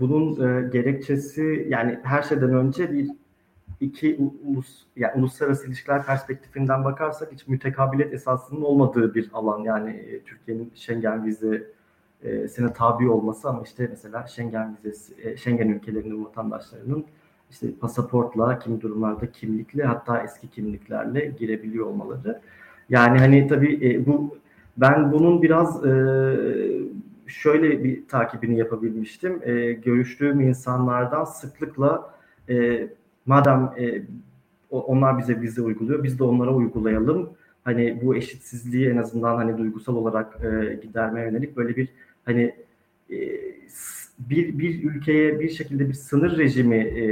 bunun gerekçesi yani her şeyden önce bir iki ulus yani uluslararası ilişkiler perspektifinden bakarsak hiç mütekabiliyet esasının olmadığı bir alan. Yani e, Türkiye'nin Schengen vize e, sene tabi olması ama işte mesela Schengen vizesi, e, Schengen ülkelerinin vatandaşlarının işte pasaportla, kimi durumlarda kimlikle hatta eski kimliklerle girebiliyor olmaları. Yani hani tabii e, bu ben bunun biraz e, şöyle bir takibini yapabilmiştim. E, görüştüğüm insanlardan sıklıkla e, madem e, onlar bize vize uyguluyor, biz de onlara uygulayalım. Hani bu eşitsizliği en azından hani duygusal olarak e, gidermeye yönelik böyle bir hani e, bir bir ülkeye bir şekilde bir sınır rejimi e,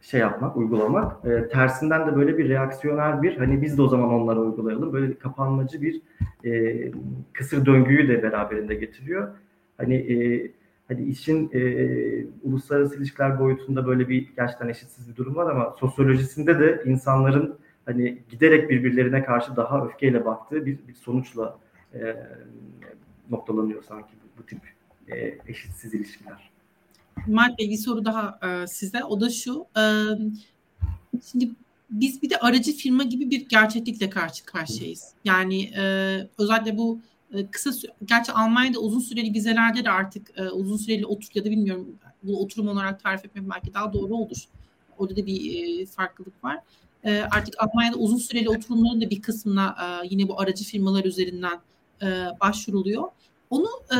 şey yapmak, uygulamak. E, tersinden de böyle bir reaksiyoner bir hani biz de o zaman onlara uygulayalım. Böyle kapanmacı bir e, kısır döngüyü de beraberinde getiriyor. Hani e, hani işin e, uluslararası ilişkiler boyutunda böyle bir gerçekten eşitsiz bir durum var ama sosyolojisinde de insanların hani giderek birbirlerine karşı daha öfkeyle baktığı bir, bir sonuçla e, noktalanıyor sanki bu, bu tip e, eşitsiz ilişkiler. Mert Bey bir soru daha e, size. O da şu. E, şimdi biz bir de aracı firma gibi bir gerçeklikle karşı karşıyayız. Yani e, özellikle bu kısa gerçi Almanya'da uzun süreli vizelerde de artık e, uzun süreli otur ya da bilmiyorum bu oturum olarak tarif etmek belki daha doğru olur. Orada da bir e, farklılık var. E, artık Almanya'da uzun süreli oturumların da bir kısmına yine bu aracı firmalar üzerinden başvuruluyor. Onu e,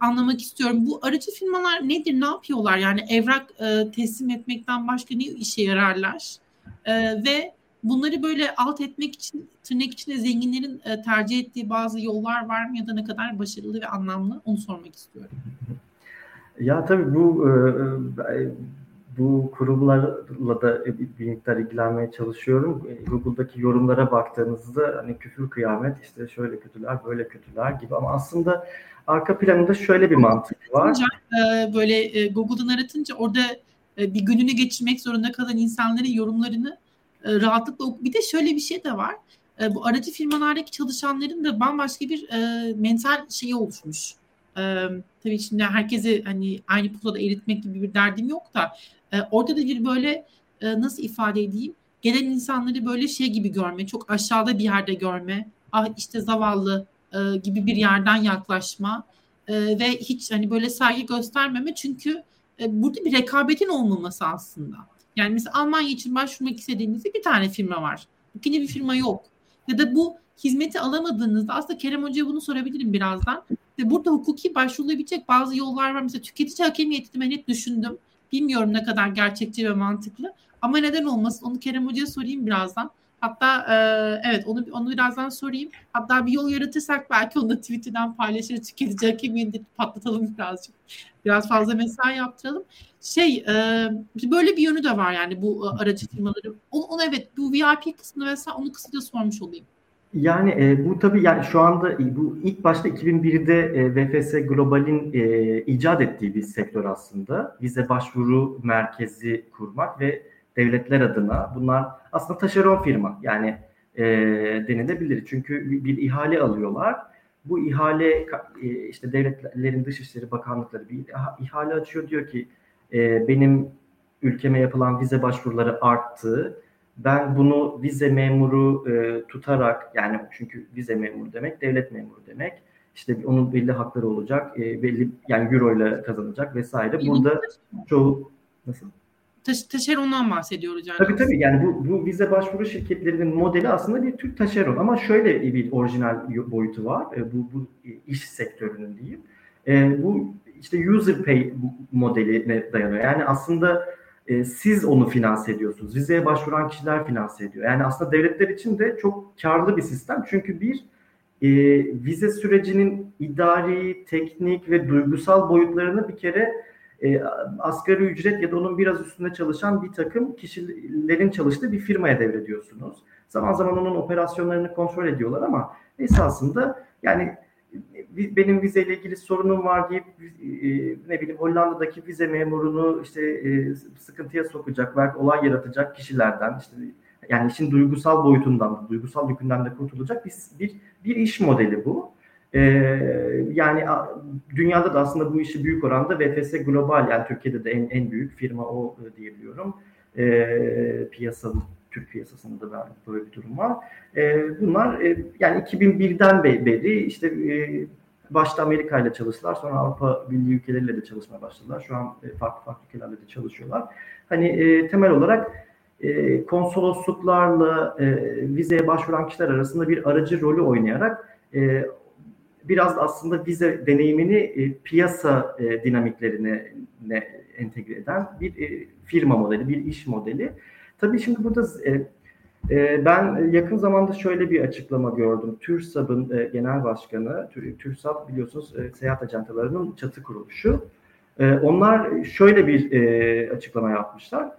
anlamak istiyorum. Bu aracı firmalar nedir, ne yapıyorlar? Yani evrak e, teslim etmekten başka ne işe yararlar? E, ve bunları böyle alt etmek için tırnak içinde zenginlerin e, tercih ettiği bazı yollar var mı ya da ne kadar başarılı ve anlamlı onu sormak istiyorum. Ya tabii bu e, e bu kurumlarla da bir miktar ilgilenmeye çalışıyorum. E, Google'daki yorumlara baktığınızda hani küfür kıyamet işte şöyle kötüler böyle kötüler gibi ama aslında arka planında şöyle bir mantık var. E, böyle Google'dan aratınca orada bir gününü geçirmek zorunda kalan insanların yorumlarını rahatlıkla oku. Bir de şöyle bir şey de var. Bu aracı firmalardaki çalışanların da bambaşka bir mental şeyi oluşmuş. tabii şimdi herkesi hani aynı pusulada eritmek gibi bir derdim yok da e, orada da bir böyle e, nasıl ifade edeyim? Gelen insanları böyle şey gibi görme, çok aşağıda bir yerde görme, ah işte zavallı e, gibi bir yerden yaklaşma e, ve hiç hani böyle saygı göstermeme çünkü e, burada bir rekabetin olmaması aslında. Yani mesela Almanya için başvurmak istediğinizde bir tane firma var. İkinci bir firma yok. Ya da bu hizmeti alamadığınızda aslında Kerem Hoca'ya bunu sorabilirim birazdan. Ve burada hukuki başvurulabilecek bazı yollar var. Mesela tüketici hakemiyeti ben hep düşündüm. Bilmiyorum ne kadar gerçekçi ve mantıklı. Ama neden olmasın? Onu Kerem Hoca'ya sorayım birazdan. Hatta e, evet onu onu birazdan sorayım. Hatta bir yol yaratırsak belki onu da Twitter'dan paylaşırız. Tüketici hakemiyeti patlatalım birazcık. Biraz fazla mesai yaptıralım. Şey e, böyle bir yönü de var yani bu e, aracı firmaları. Onu, onu evet bu VIP kısmını mesela onu kısaca sormuş olayım. Yani e, bu tabii yani şu anda e, bu ilk başta 2001'de e, VFS Global'in e, icat ettiği bir sektör aslında. Vize başvuru merkezi kurmak ve devletler adına bunlar aslında taşeron firma. Yani e, denilebilir. Çünkü bir, bir ihale alıyorlar. Bu ihale e, işte devletlerin dışişleri bakanlıkları bir ihale açıyor diyor ki e, benim ülkeme yapılan vize başvuruları arttı. Ben bunu vize memuru e, tutarak yani çünkü vize memuru demek devlet memuru demek. İşte onun belli hakları olacak. E, belli yani euro ile kazanacak vesaire. Burada çoğu nasıl? Taş, taşerondan bahsediyoruz yani. Tabii tabii yani bu, bu vize başvuru şirketlerinin modeli aslında bir Türk taşeron ama şöyle bir orijinal boyutu var. E, bu, bu iş sektörünün diyeyim. E, bu işte user pay modeline dayanıyor. Yani aslında e, siz onu finanse ediyorsunuz. Vizeye başvuran kişiler finanse ediyor. Yani aslında devletler için de çok karlı bir sistem. Çünkü bir e, vize sürecinin idari, teknik ve duygusal boyutlarını bir kere e, asgari ücret ya da onun biraz üstünde çalışan bir takım kişilerin çalıştığı bir firmaya devrediyorsunuz. Zaman zaman onun operasyonlarını kontrol ediyorlar ama esasında yani benim vizeyle ilgili sorunum var deyip e, ne bileyim Hollanda'daki vize memurunu işte e, sıkıntıya sokacak, belki olay yaratacak kişilerden işte yani işin duygusal boyutundan, duygusal yükünden de kurtulacak bir, bir, bir iş modeli bu. Ee, yani dünyada da aslında bu işi büyük oranda VFS Global yani Türkiye'de de en, en büyük firma o e, diyebiliyorum. Ee, piyasanın Türk piyasasında da böyle bir durum var. E, bunlar e, yani 2001'den beri işte e, başta Amerika ile çalıştılar sonra Avrupa Birliği ülkeleriyle de çalışmaya başladılar. Şu an e, farklı farklı ülkelerle de çalışıyorlar. Hani e, temel olarak e, konsolosluklarla e, vizeye başvuran kişiler arasında bir aracı rolü oynayarak e, biraz aslında vize deneyimini e, piyasa e, dinamiklerine ne, entegre eden bir e, firma modeli, bir iş modeli. Tabii şimdi burada ben yakın zamanda şöyle bir açıklama gördüm. TÜRSAB'ın genel başkanı, TÜRSAB biliyorsunuz seyahat ajantalarının çatı kuruluşu. Onlar şöyle bir açıklama yapmışlar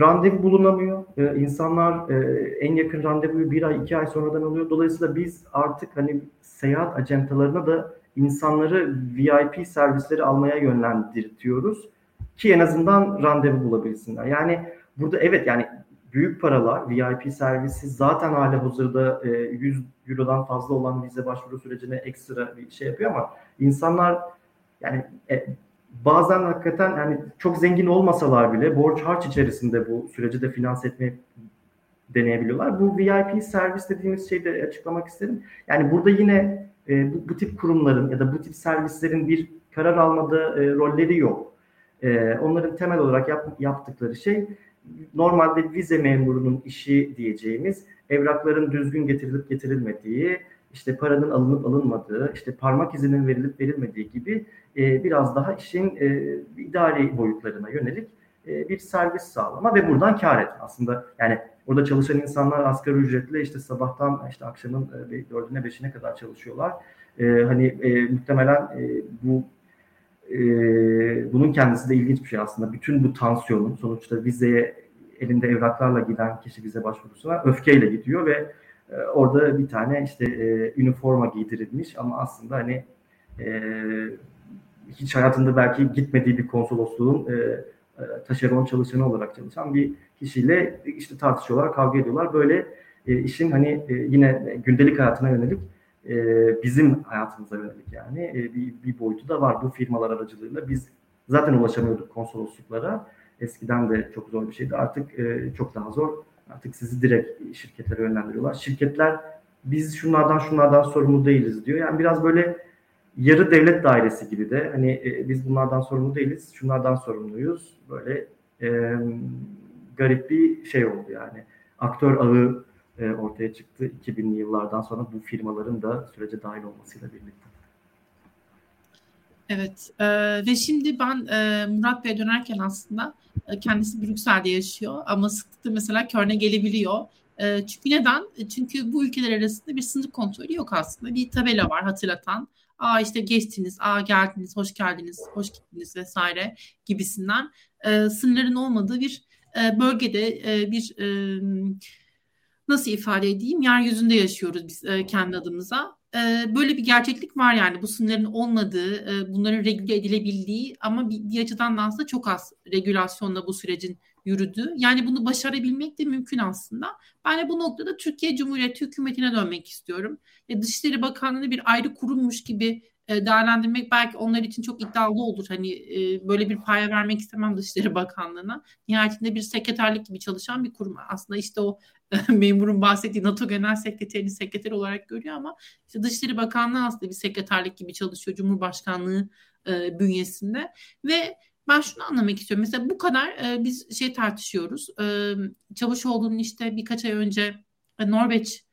randevu bulunamıyor. Ee, insanlar e, en yakın randevuyu bir ay, iki ay sonradan alıyor. Dolayısıyla biz artık hani seyahat acentalarına da insanları VIP servisleri almaya yönlendirtiyoruz ki en azından randevu bulabilsinler. Yani burada evet yani büyük paralar VIP servisi zaten hali hazırda e, 100 Euro'dan fazla olan vize başvuru sürecine ekstra bir şey yapıyor ama insanlar yani e, bazen hakikaten yani çok zengin olmasalar bile borç harç içerisinde bu süreci de finanse etmeyi deneyebiliyorlar. Bu VIP servis dediğimiz şeyi de açıklamak isterim. Yani burada yine e, bu, bu tip kurumların ya da bu tip servislerin bir karar almada e, rolleri yok. E, onların temel olarak yap, yaptıkları şey normalde vize memurunun işi diyeceğimiz evrakların düzgün getirilip getirilmediği, işte paranın alınıp alınmadığı, işte parmak izinin verilip verilmediği gibi e, biraz daha işin e, idari boyutlarına yönelik e, bir servis sağlama ve buradan kar etme. Aslında yani orada çalışan insanlar asgari ücretle işte sabahtan işte akşamın e, dördüne beşine kadar çalışıyorlar. E, hani e, muhtemelen e, bu e, bunun kendisi de ilginç bir şey aslında. Bütün bu tansiyonun sonuçta vizeye elinde evraklarla giden kişi vize başvurusuna öfkeyle gidiyor ve e, orada bir tane işte e, üniforma giydirilmiş ama aslında hani e, hiç hayatında belki gitmediği bir konsolosluğun e, e, taşeron çalışanı olarak çalışan bir kişiyle işte tartışıyorlar, kavga ediyorlar. Böyle e, işin hani e, yine gündelik hayatına yönelik e, bizim hayatımıza yönelik yani e, bir, bir boyutu da var bu firmalar aracılığıyla. Biz zaten ulaşamıyorduk konsolosluklara. Eskiden de çok zor bir şeydi. Artık e, çok daha zor. Artık sizi direkt şirketlere yönlendiriyorlar. Şirketler biz şunlardan şunlardan sorumlu değiliz diyor. Yani biraz böyle yarı devlet dairesi gibi de hani e, biz bunlardan sorumlu değiliz, şunlardan sorumluyuz. Böyle e, garip bir şey oldu yani. Aktör ağı e, ortaya çıktı 2000'li yıllardan sonra bu firmaların da sürece dahil olmasıyla birlikte. Evet e, ve şimdi ben e, Murat Bey'e dönerken aslında e, kendisi Brüksel'de yaşıyor ama sıklıkla mesela Körne gelebiliyor. E, çünkü neden? Çünkü bu ülkeler arasında bir sınır kontrolü yok aslında. Bir tabela var hatırlatan aa işte geçtiniz, aa geldiniz, hoş geldiniz, hoş gittiniz vesaire gibisinden e, sınırların olmadığı bir e, bölgede e, bir e, nasıl ifade edeyim yeryüzünde yaşıyoruz biz e, kendi adımıza. Böyle bir gerçeklik var yani bu sınırların olmadığı, bunların regüle edilebildiği ama bir, açıdan da aslında çok az regülasyonla bu sürecin yürüdü. Yani bunu başarabilmek de mümkün aslında. Ben de bu noktada Türkiye Cumhuriyeti hükümetine dönmek istiyorum. Dışişleri Bakanlığı'nı bir ayrı kurummuş gibi e, değerlendirmek belki onlar için çok iddialı olur. Hani e, böyle bir paya vermek istemem Dışişleri Bakanlığı'na. Nihayetinde bir sekreterlik gibi çalışan bir kurum. Aslında işte o memurun bahsettiği NATO Genel Sekreterini sekreter olarak görüyor ama işte Dışişleri Bakanlığı aslında bir sekreterlik gibi çalışıyor Cumhurbaşkanlığı e, bünyesinde ve ben şunu anlamak istiyorum. Mesela bu kadar e, biz şey tartışıyoruz. E, Çavuşoğlu'nun işte birkaç ay önce e, Norveç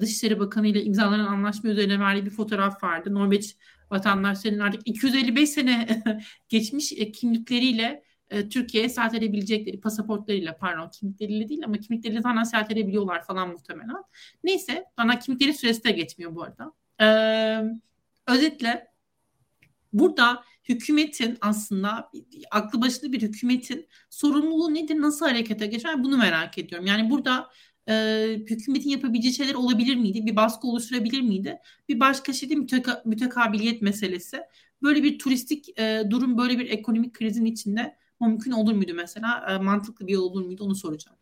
Dışişleri Bakanı ile imzalanan anlaşma üzerine verdiği bir fotoğraf vardı. Norveç vatandaşlarının artık 255 sene geçmiş e, kimlikleriyle e, Türkiye'ye seyahat edebilecekleri pasaportlarıyla pardon kimlikleriyle değil ama kimlikleriyle zaten seyahat edebiliyorlar falan muhtemelen. Neyse bana kimlikleri süresi de geçmiyor bu arada. Ee, özetle burada hükümetin aslında aklı başında bir hükümetin sorumluluğu nedir, nasıl harekete geçer bunu merak ediyorum. Yani burada e, hükümetin yapabileceği şeyler olabilir miydi? Bir baskı oluşturabilir miydi? Bir başka şey de müteka, mütekabiliyet meselesi. Böyle bir turistik e, durum, böyle bir ekonomik krizin içinde mümkün olur muydu mesela? E, mantıklı bir yol olur muydu? Onu soracağım.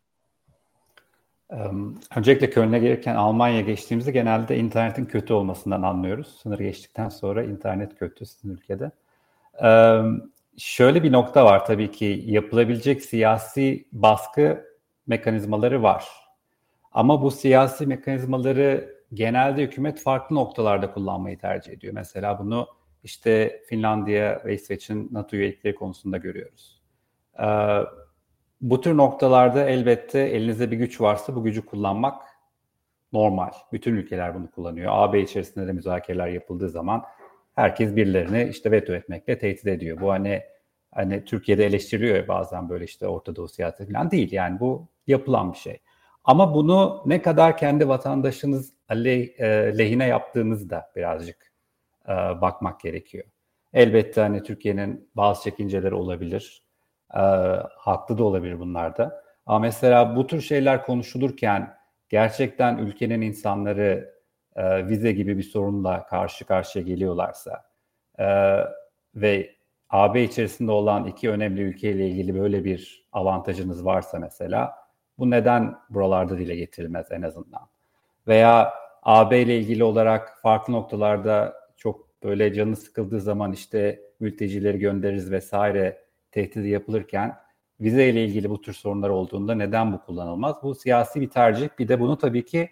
Öncelikle Köln'e gelirken Almanya geçtiğimizde genelde internetin kötü olmasından anlıyoruz. Sınır geçtikten sonra internet kötü sizin ülkede. Şöyle bir nokta var tabii ki yapılabilecek siyasi baskı mekanizmaları var. Ama bu siyasi mekanizmaları genelde hükümet farklı noktalarda kullanmayı tercih ediyor. Mesela bunu işte Finlandiya ve İsveç'in NATO üyelikleri konusunda görüyoruz. Ee, bu tür noktalarda elbette elinizde bir güç varsa bu gücü kullanmak normal. Bütün ülkeler bunu kullanıyor. AB içerisinde de müzakereler yapıldığı zaman herkes birilerini işte veto etmekle tehdit ediyor. Bu hani hani Türkiye'de eleştiriyor ya bazen böyle işte Orta Doğu siyaseti falan değil. Yani bu yapılan bir şey. Ama bunu ne kadar kendi vatandaşınız le, e, lehine yaptığınızda birazcık e, bakmak gerekiyor. Elbette hani Türkiye'nin bazı çekinceleri olabilir. E, haklı da olabilir bunlarda. Ama mesela bu tür şeyler konuşulurken gerçekten ülkenin insanları e, vize gibi bir sorunla karşı karşıya geliyorlarsa e, ve AB içerisinde olan iki önemli ülkeyle ilgili böyle bir avantajınız varsa mesela bu neden buralarda dile getirilmez en azından? Veya AB ile ilgili olarak farklı noktalarda çok böyle canı sıkıldığı zaman işte mültecileri göndeririz vesaire tehdidi yapılırken vize ile ilgili bu tür sorunlar olduğunda neden bu kullanılmaz? Bu siyasi bir tercih. Bir de bunu tabii ki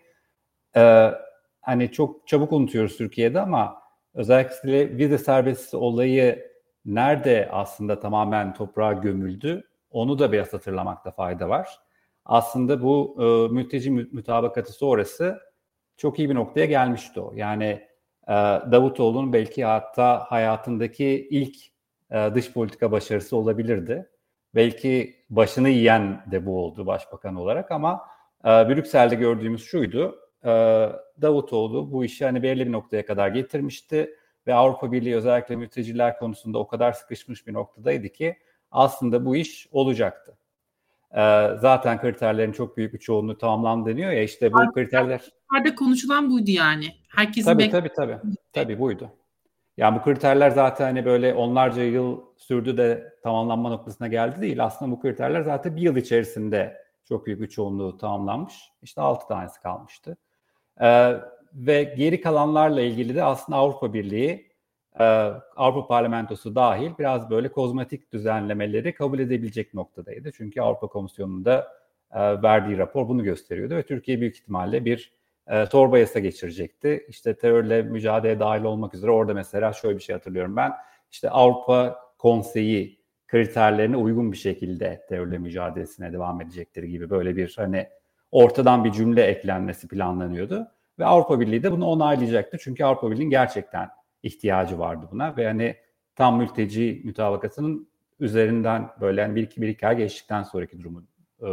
e, hani çok çabuk unutuyoruz Türkiye'de ama özellikle vize serbestisi olayı nerede aslında tamamen toprağa gömüldü onu da biraz hatırlamakta fayda var aslında bu e, mülteci mütabakatı sonrası çok iyi bir noktaya gelmişti o. Yani e, Davutoğlu'nun belki hatta hayatındaki ilk e, dış politika başarısı olabilirdi. Belki başını yiyen de bu oldu başbakan olarak ama e, Brüksel'de gördüğümüz şuydu. E, Davutoğlu bu işi hani belli bir noktaya kadar getirmişti ve Avrupa Birliği özellikle mülteciler konusunda o kadar sıkışmış bir noktadaydı ki aslında bu iş olacaktı. Ee, zaten kriterlerin çok büyük bir çoğunluğu tamamlandı deniyor ya işte bu Artık kriterler. Nerede konuşulan buydu yani. Herkesin tabii, bek- tabii tabii tabii buydu. Yani bu kriterler zaten hani böyle onlarca yıl sürdü de tamamlanma noktasına geldi değil. Aslında bu kriterler zaten bir yıl içerisinde çok büyük bir çoğunluğu tamamlanmış. İşte altı tanesi kalmıştı. Ee, ve geri kalanlarla ilgili de aslında Avrupa Birliği e, Avrupa Parlamentosu dahil biraz böyle kozmetik düzenlemeleri kabul edebilecek noktadaydı. Çünkü Avrupa Komisyonu'nda e, verdiği rapor bunu gösteriyordu ve Türkiye büyük ihtimalle bir e, torba yasa geçirecekti. İşte terörle mücadele dahil olmak üzere orada mesela şöyle bir şey hatırlıyorum ben. İşte Avrupa Konseyi kriterlerine uygun bir şekilde terörle mücadelesine devam edecektir gibi böyle bir hani ortadan bir cümle eklenmesi planlanıyordu. Ve Avrupa Birliği de bunu onaylayacaktı. Çünkü Avrupa Birliği gerçekten ihtiyacı vardı buna ve hani tam mülteci mütabakasının üzerinden böyle yani bir iki bir iki ay geçtikten sonraki durumu e,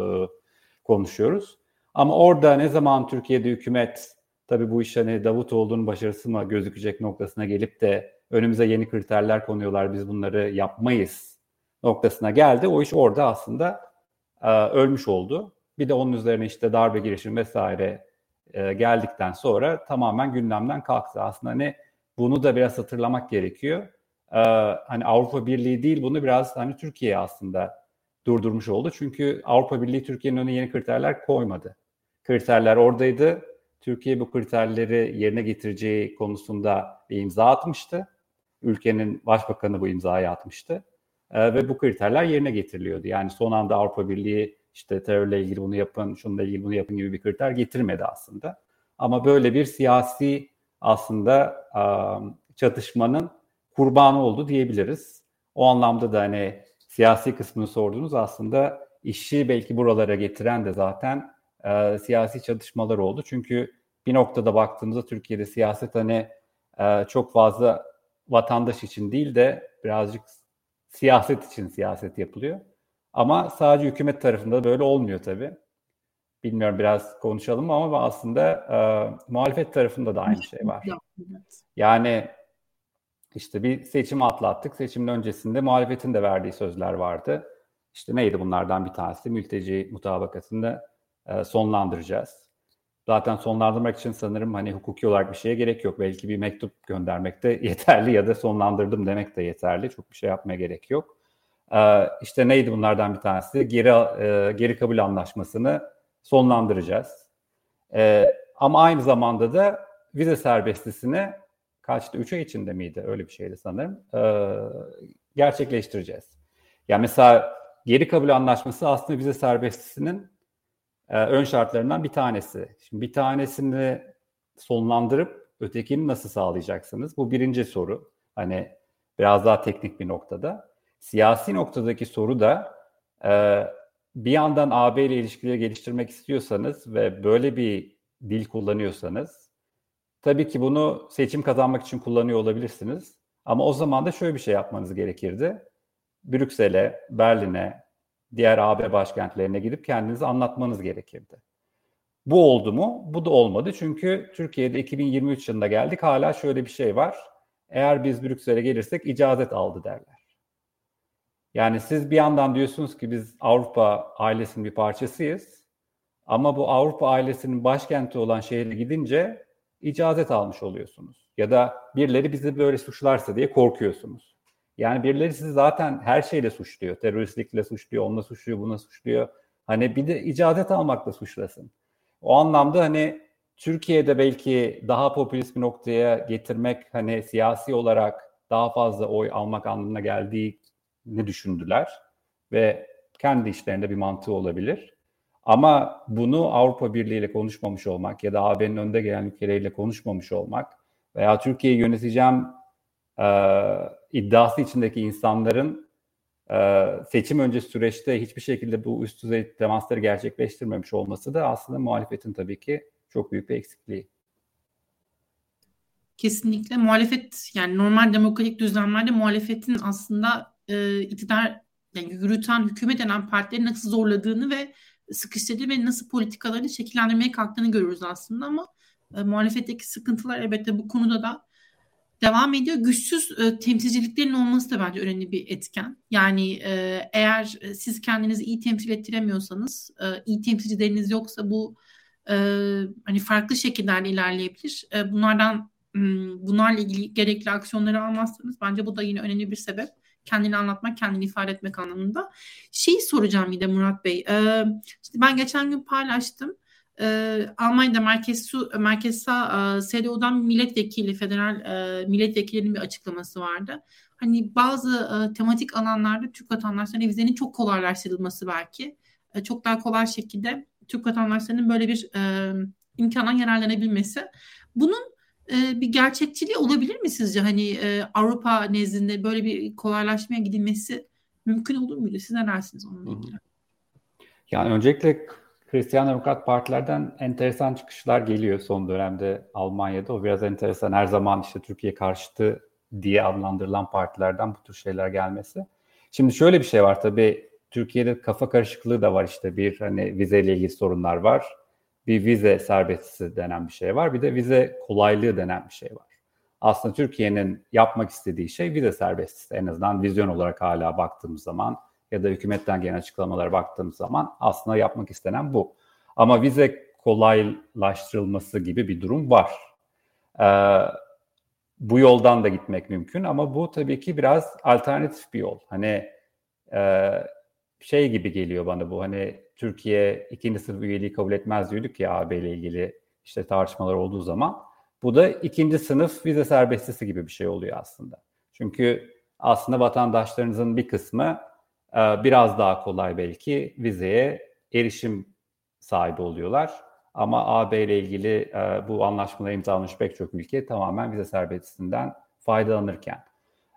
konuşuyoruz. Ama orada ne zaman Türkiye'de hükümet tabii bu iş hani Davutoğlu'nun başarısı mı gözükecek noktasına gelip de önümüze yeni kriterler konuyorlar biz bunları yapmayız noktasına geldi. O iş orada aslında e, ölmüş oldu. Bir de onun üzerine işte darbe girişim vesaire e, geldikten sonra tamamen gündemden kalktı. Aslında ne bunu da biraz hatırlamak gerekiyor. Ee, hani Avrupa Birliği değil bunu biraz hani Türkiye aslında durdurmuş oldu. Çünkü Avrupa Birliği Türkiye'nin önüne yeni kriterler koymadı. Kriterler oradaydı. Türkiye bu kriterleri yerine getireceği konusunda bir imza atmıştı. Ülkenin başbakanı bu imzayı atmıştı. E, ve bu kriterler yerine getiriliyordu. Yani son anda Avrupa Birliği işte terörle ilgili bunu yapın, şununla ilgili bunu yapın gibi bir kriter getirmedi aslında. Ama böyle bir siyasi aslında çatışmanın kurbanı oldu diyebiliriz. O anlamda da hani siyasi kısmını sordunuz aslında işi belki buralara getiren de zaten e, siyasi çatışmalar oldu. Çünkü bir noktada baktığımızda Türkiye'de siyaset hani e, çok fazla vatandaş için değil de birazcık siyaset için siyaset yapılıyor. Ama sadece hükümet tarafında böyle olmuyor tabii. Bilmiyorum biraz konuşalım ama aslında e, muhalefet tarafında da aynı şey var. Yani işte bir seçim atlattık. Seçimin öncesinde muhalefetin de verdiği sözler vardı. İşte neydi bunlardan bir tanesi? Mülteci mutabakatını e, sonlandıracağız. Zaten sonlandırmak için sanırım hani hukuki olarak bir şeye gerek yok. Belki bir mektup göndermek de yeterli ya da sonlandırdım demek de yeterli. Çok bir şey yapmaya gerek yok. E, işte neydi bunlardan bir tanesi? Geri e, geri kabul anlaşmasını sonlandıracağız. E, ama aynı zamanda da vize serbestisini kaçtı? 3 ay içinde miydi? Öyle bir şeydi sanırım. E, gerçekleştireceğiz. Yani mesela geri kabul anlaşması aslında vize serbestisinin e, ön şartlarından bir tanesi. Şimdi bir tanesini sonlandırıp ötekini nasıl sağlayacaksınız? Bu birinci soru. Hani biraz daha teknik bir noktada. Siyasi noktadaki soru da e, bir yandan AB ile ilişkileri geliştirmek istiyorsanız ve böyle bir dil kullanıyorsanız tabii ki bunu seçim kazanmak için kullanıyor olabilirsiniz. Ama o zaman da şöyle bir şey yapmanız gerekirdi. Brüksel'e, Berlin'e, diğer AB başkentlerine gidip kendinizi anlatmanız gerekirdi. Bu oldu mu? Bu da olmadı. Çünkü Türkiye'de 2023 yılında geldik. Hala şöyle bir şey var. Eğer biz Brüksel'e gelirsek icazet aldı derler. Yani siz bir yandan diyorsunuz ki biz Avrupa ailesinin bir parçasıyız. Ama bu Avrupa ailesinin başkenti olan şehre gidince icazet almış oluyorsunuz. Ya da birileri bizi böyle suçlarsa diye korkuyorsunuz. Yani birileri sizi zaten her şeyle suçluyor. Teröristlikle suçluyor, onunla suçluyor, buna suçluyor. Hani bir de icazet almakla suçlasın. O anlamda hani Türkiye'de belki daha popülist bir noktaya getirmek hani siyasi olarak daha fazla oy almak anlamına geldiği ne düşündüler ve kendi işlerinde bir mantığı olabilir. Ama bunu Avrupa Birliği ile konuşmamış olmak ya da AB'nin önde gelen ülkeleriyle konuşmamış olmak veya Türkiye'yi yöneteceğim e, iddiası içindeki insanların e, seçim öncesi süreçte hiçbir şekilde bu üst düzey temasları gerçekleştirmemiş olması da aslında muhalefetin tabii ki çok büyük bir eksikliği. Kesinlikle muhalefet yani normal demokratik düzenlerde muhalefetin aslında e, iktidar yani yürüten hükümet denen partileri nasıl zorladığını ve sıkıştırdığı ve nasıl politikalarını şekillendirmeye kalktığını görüyoruz aslında ama e, muhalefetteki sıkıntılar elbette bu konuda da devam ediyor. Güçsüz e, temsilciliklerin olması da bence önemli bir etken. Yani e, eğer siz kendinizi iyi temsil ettiremiyorsanız, e, iyi temsilcileriniz yoksa bu e, hani farklı şekillerde ilerleyebilir. E, bunlardan bunlarla ilgili gerekli aksiyonları almazsanız bence bu da yine önemli bir sebep kendini anlatmak, kendini ifade etmek anlamında. Şeyi soracağım bir de Murat Bey. Ee, işte ben geçen gün paylaştım. Ee, Almanya'da Merkez Su, Merkez Sağ e, CDU'dan milletvekili, federal e, milletvekillerinin bir açıklaması vardı. Hani bazı e, tematik alanlarda Türk vatandaşlarının vizenin çok kolaylaştırılması belki. E, çok daha kolay şekilde Türk vatandaşlarının böyle bir e, imkandan yararlanabilmesi. Bunun e, bir gerçekçiliği olabilir mi sizce? Hani e, Avrupa nezdinde böyle bir kolaylaşmaya gidilmesi mümkün olur muydu? Siz ne dersiniz onunla ilgili? Yani öncelikle Hristiyan Demokrat partilerden enteresan çıkışlar geliyor son dönemde Almanya'da. O biraz enteresan. Her zaman işte Türkiye karşıtı diye adlandırılan partilerden bu tür şeyler gelmesi. Şimdi şöyle bir şey var tabii Türkiye'de kafa karışıklığı da var işte bir hani vizeyle ilgili sorunlar var bir vize serbestisi denen bir şey var. Bir de vize kolaylığı denen bir şey var. Aslında Türkiye'nin yapmak istediği şey vize serbestisi. En azından vizyon olarak hala baktığımız zaman ya da hükümetten gelen açıklamalara baktığımız zaman aslında yapmak istenen bu. Ama vize kolaylaştırılması gibi bir durum var. Ee, bu yoldan da gitmek mümkün ama bu tabii ki biraz alternatif bir yol. Hani e, şey gibi geliyor bana bu hani Türkiye ikinci sınıf üyeliği kabul etmez diyorduk ya AB ile ilgili işte tartışmalar olduğu zaman. Bu da ikinci sınıf vize serbestisi gibi bir şey oluyor aslında. Çünkü aslında vatandaşlarınızın bir kısmı e, biraz daha kolay belki vizeye erişim sahibi oluyorlar. Ama AB ile ilgili e, bu anlaşmaları imzalamış pek çok ülke tamamen vize serbestisinden faydalanırken.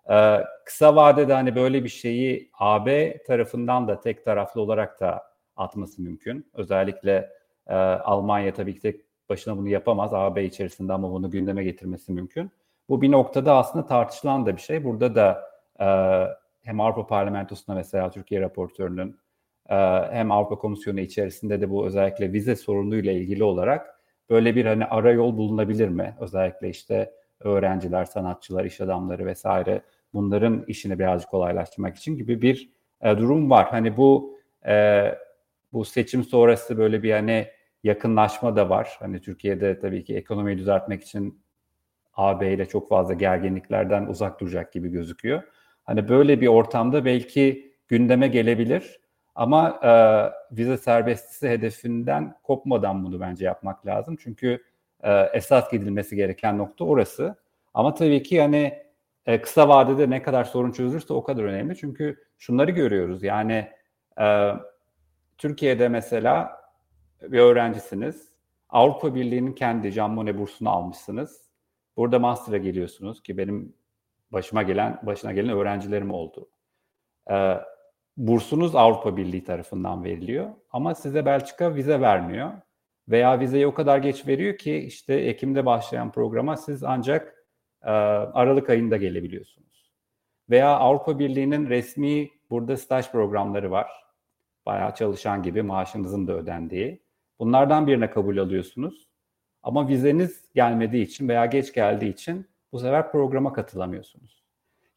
E, kısa vadede hani böyle bir şeyi AB tarafından da tek taraflı olarak da atması mümkün. Özellikle e, Almanya tabii ki tek başına bunu yapamaz. AB içerisinde ama bunu gündeme getirmesi mümkün. Bu bir noktada aslında tartışılan da bir şey. Burada da e, hem Avrupa Parlamentosu'nda mesela Türkiye raportörünün e, hem Avrupa Komisyonu içerisinde de bu özellikle vize sorunuyla ilgili olarak böyle bir hani ara yol bulunabilir mi? Özellikle işte öğrenciler, sanatçılar, iş adamları vesaire bunların işini birazcık kolaylaştırmak için gibi bir e, durum var. Hani bu e, bu seçim sonrası böyle bir hani yakınlaşma da var. Hani Türkiye'de tabii ki ekonomiyi düzeltmek için AB ile çok fazla gerginliklerden uzak duracak gibi gözüküyor. Hani böyle bir ortamda belki gündeme gelebilir. Ama e, vize serbestisi hedefinden kopmadan bunu bence yapmak lazım. Çünkü e, esas gidilmesi gereken nokta orası. Ama tabii ki hani e, kısa vadede ne kadar sorun çözülürse o kadar önemli. Çünkü şunları görüyoruz. Yani e, Türkiye'de mesela bir öğrencisiniz. Avrupa Birliği'nin kendi Can Monnet bursunu almışsınız. Burada master'a geliyorsunuz ki benim başıma gelen başına gelen öğrencilerim oldu. Ee, bursunuz Avrupa Birliği tarafından veriliyor ama size Belçika vize vermiyor. Veya vizeyi o kadar geç veriyor ki işte Ekim'de başlayan programa siz ancak e, Aralık ayında gelebiliyorsunuz. Veya Avrupa Birliği'nin resmi burada staj programları var. Bayağı çalışan gibi maaşınızın da ödendiği. Bunlardan birine kabul alıyorsunuz. Ama vizeniz gelmediği için veya geç geldiği için bu sefer programa katılamıyorsunuz.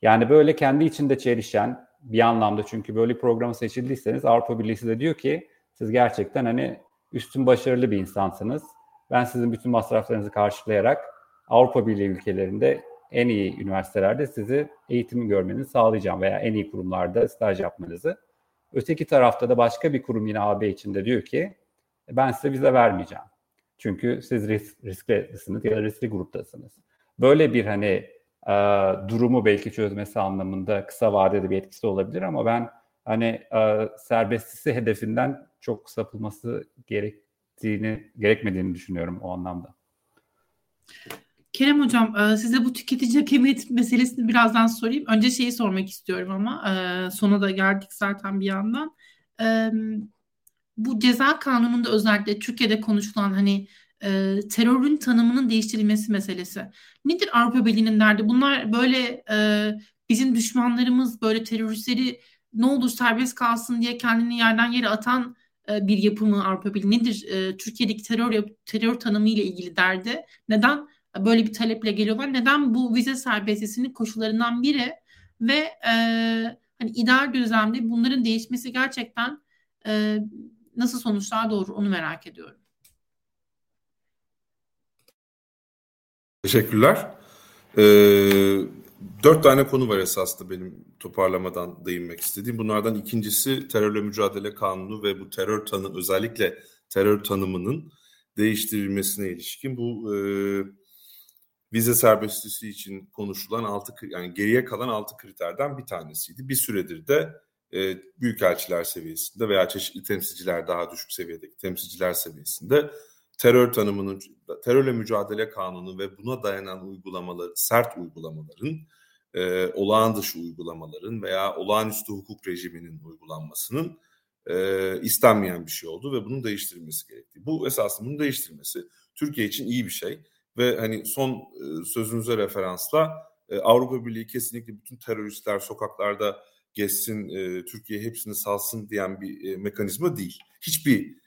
Yani böyle kendi içinde çelişen bir anlamda çünkü böyle bir programa seçildiyseniz Avrupa Birliği size diyor ki siz gerçekten hani üstün başarılı bir insansınız. Ben sizin bütün masraflarınızı karşılayarak Avrupa Birliği ülkelerinde en iyi üniversitelerde sizi eğitimi görmenizi sağlayacağım veya en iyi kurumlarda staj yapmanızı. Öteki tarafta da başka bir kurum yine AB içinde diyor ki ben size vize vermeyeceğim. Çünkü siz risk, risklisiniz ya da riskli gruptasınız. Böyle bir hani e, durumu belki çözmesi anlamında kısa vadede bir etkisi olabilir ama ben hani e, serbestisi hedefinden çok sapılması gerektiğini gerekmediğini düşünüyorum o anlamda. Kerem Hocam e, size bu tüketici hakemiyet meselesini birazdan sorayım. Önce şeyi sormak istiyorum ama e, sona da geldik zaten bir yandan. E, bu ceza kanununda özellikle Türkiye'de konuşulan hani terörün tanımının değiştirilmesi meselesi. Nedir Avrupa Birliği'nin derdi? Bunlar böyle bizim düşmanlarımız böyle teröristleri ne olur serbest kalsın diye kendini yerden yere atan bir yapı mı Avrupa Birliği? Nedir Türkiye'deki terör terör tanımı ile ilgili derdi? Neden böyle bir taleple geliyorlar? Neden bu vize serbestisinin koşullarından biri ve e, hani ideal düzlemde bunların değişmesi gerçekten e, nasıl sonuçlar doğurur onu merak ediyorum. Teşekkürler. Ee, dört tane konu var esasında benim toparlamadan değinmek istediğim. Bunlardan ikincisi terörle mücadele kanunu ve bu terör tanı özellikle terör tanımının değiştirilmesine ilişkin bu e, vize serbestisi için konuşulan altı yani geriye kalan altı kriterden bir tanesiydi. Bir süredir de e, büyükelçiler seviyesinde veya çeşitli temsilciler daha düşük seviyedeki temsilciler seviyesinde terör tanımının, terörle mücadele kanunu ve buna dayanan uygulamaları, sert uygulamaların, e, olağan dışı uygulamaların veya olağanüstü hukuk rejiminin uygulanmasının e, istenmeyen bir şey oldu ve bunun değiştirilmesi gerekti. Bu esasında bunun değiştirilmesi Türkiye için iyi bir şey ve hani son e, sözünüze referansla e, Avrupa Birliği kesinlikle bütün teröristler sokaklarda geçsin, e, Türkiye hepsini salsın diyen bir mekanizma değil. Hiçbir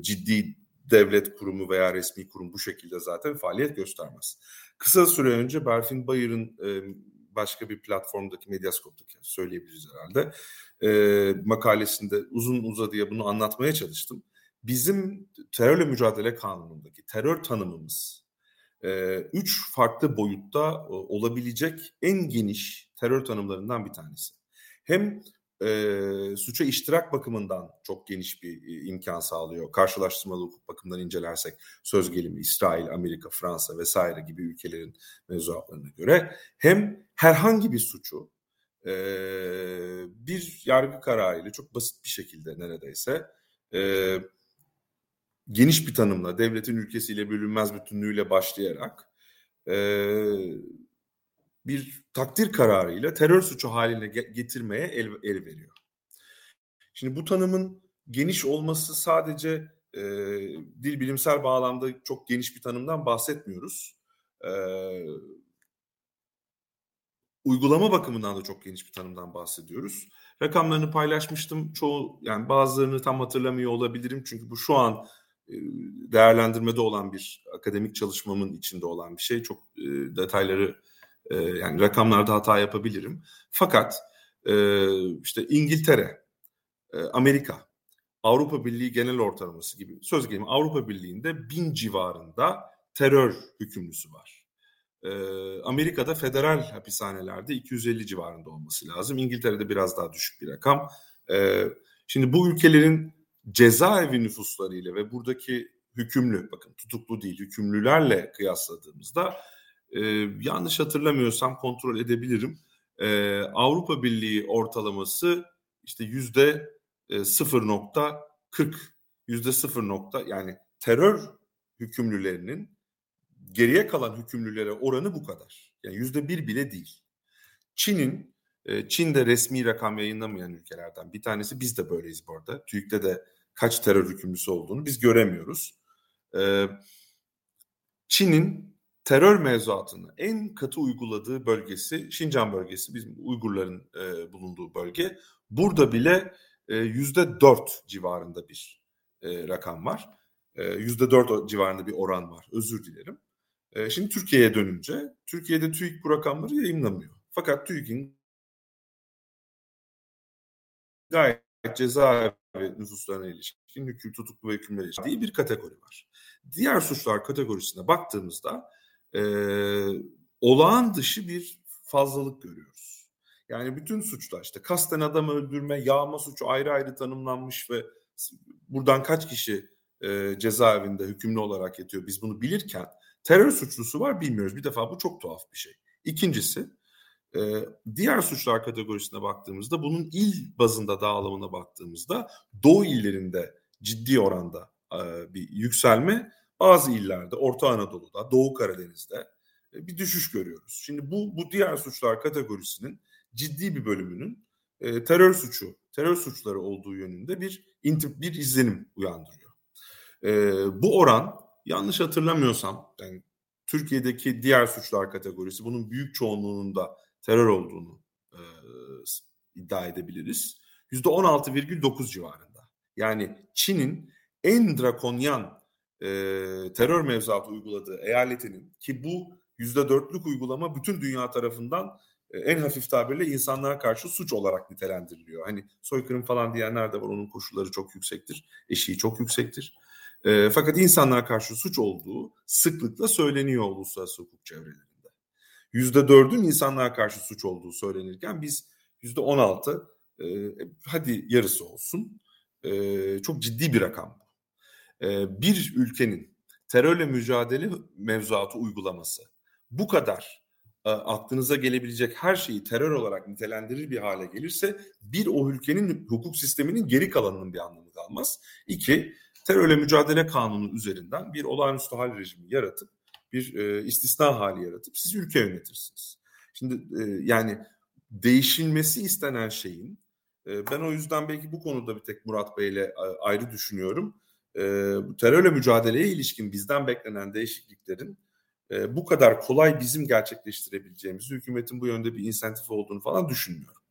ciddi devlet kurumu veya resmi kurum bu şekilde zaten faaliyet göstermez. Kısa süre önce Berfin Bayır'ın başka bir platformdaki Medyascope'daki söyleyebiliriz herhalde makalesinde uzun uzadıya bunu anlatmaya çalıştım. Bizim terörle mücadele kanunundaki terör tanımımız e, üç farklı boyutta olabilecek en geniş terör tanımlarından bir tanesi. Hem e, suça iştirak bakımından çok geniş bir e, imkan sağlıyor. Karşılaştırmalı hukuk bakımından incelersek söz gelimi İsrail, Amerika, Fransa vesaire gibi ülkelerin mevzuatlarına göre hem herhangi bir suçu e, bir yargı kararıyla çok basit bir şekilde neredeyse e, geniş bir tanımla devletin ülkesiyle bölünmez bütünlüğüyle başlayarak e, bir takdir kararıyla terör suçu haline getirmeye el, el veriyor. Şimdi bu tanımın geniş olması sadece e, dil bilimsel bağlamda çok geniş bir tanımdan bahsetmiyoruz. E, uygulama bakımından da çok geniş bir tanımdan bahsediyoruz. Rakamlarını paylaşmıştım. Çoğu yani bazılarını tam hatırlamıyor olabilirim çünkü bu şu an değerlendirmede olan bir akademik çalışmamın içinde olan bir şey. Çok e, detayları e, yani rakamlarda hata yapabilirim. Fakat e, işte İngiltere, e, Amerika, Avrupa Birliği genel ortalaması gibi söz gelimi Avrupa Birliği'nde bin civarında terör hükümlüsü var. E, Amerika'da federal hapishanelerde 250 civarında olması lazım. İngiltere'de biraz daha düşük bir rakam. E, şimdi bu ülkelerin cezaevi nüfuslarıyla ve buradaki hükümlü, bakın tutuklu değil hükümlülerle kıyasladığımızda e, yanlış hatırlamıyorsam kontrol edebilirim. E, Avrupa Birliği ortalaması işte yüzde 0.40 yüzde 0 nokta yani terör hükümlülerinin geriye kalan hükümlülere oranı bu kadar. Yani yüzde bir bile değil. Çin'in Çin de resmi rakam yayınlamayan ülkelerden bir tanesi. Biz de böyleyiz bu arada. TÜİK'te de kaç terör hükümlüsü olduğunu biz göremiyoruz. Çin'in terör mevzuatını en katı uyguladığı bölgesi Şincan bölgesi bizim Uygurların e, bulunduğu bölge. Burada bile yüzde dört civarında bir e, rakam var. Yüzde dört civarında bir oran var. Özür dilerim. E, şimdi Türkiye'ye dönünce Türkiye'de TÜİK bu rakamları yayınlamıyor. Fakat TÜİK'in gayet cezaevi nüfuslarına ilişkin hüküm tutuklu ve hükümlere ilişkin bir kategori var. Diğer suçlar kategorisine baktığımızda e, olağan dışı bir fazlalık görüyoruz. Yani bütün suçlar işte kasten adam öldürme, yağma suçu ayrı ayrı tanımlanmış ve buradan kaç kişi e, cezaevinde hükümlü olarak yatıyor biz bunu bilirken terör suçlusu var bilmiyoruz. Bir defa bu çok tuhaf bir şey. İkincisi e, diğer suçlar kategorisine baktığımızda bunun il bazında dağılımına baktığımızda Doğu illerinde ciddi oranda e, bir yükselme bazı illerde, Orta Anadolu'da, Doğu Karadeniz'de e, bir düşüş görüyoruz. Şimdi bu bu diğer suçlar kategorisinin ciddi bir bölümünün e, terör suçu, terör suçları olduğu yönünde bir bir izlenim uyandırıyor. E, bu oran yanlış hatırlamıyorsam yani Türkiye'deki diğer suçlar kategorisi bunun büyük çoğunluğunun da terör olduğunu e, iddia edebiliriz. %16,9 civarında. Yani Çin'in en drakonyan e, terör mevzuatı uyguladığı eyaletinin ki bu %4'lük uygulama bütün dünya tarafından en hafif tabirle insanlara karşı suç olarak nitelendiriliyor. Hani soykırım falan diyenler de var onun koşulları çok yüksektir, eşiği çok yüksektir. E, fakat insanlara karşı suç olduğu sıklıkla söyleniyor uluslararası hukuk çevreleri. %4'ün insanlara karşı suç olduğu söylenirken biz %16 e, hadi yarısı olsun e, çok ciddi bir rakam. E, bir ülkenin terörle mücadele mevzuatı uygulaması bu kadar e, aklınıza gelebilecek her şeyi terör olarak nitelendirir bir hale gelirse bir o ülkenin hukuk sisteminin geri kalanının bir anlamı kalmaz. İki terörle mücadele kanunu üzerinden bir olağanüstü hal rejimi yaratıp bir e, istisna hali yaratıp siz ülke yönetirsiniz. Şimdi e, yani değişilmesi istenen şeyin e, ben o yüzden belki bu konuda bir tek Murat Bey'le ayrı düşünüyorum e, terörle mücadeleye ilişkin bizden beklenen değişikliklerin e, bu kadar kolay bizim gerçekleştirebileceğimizi, hükümetin bu yönde bir insentif olduğunu falan düşünmüyorum.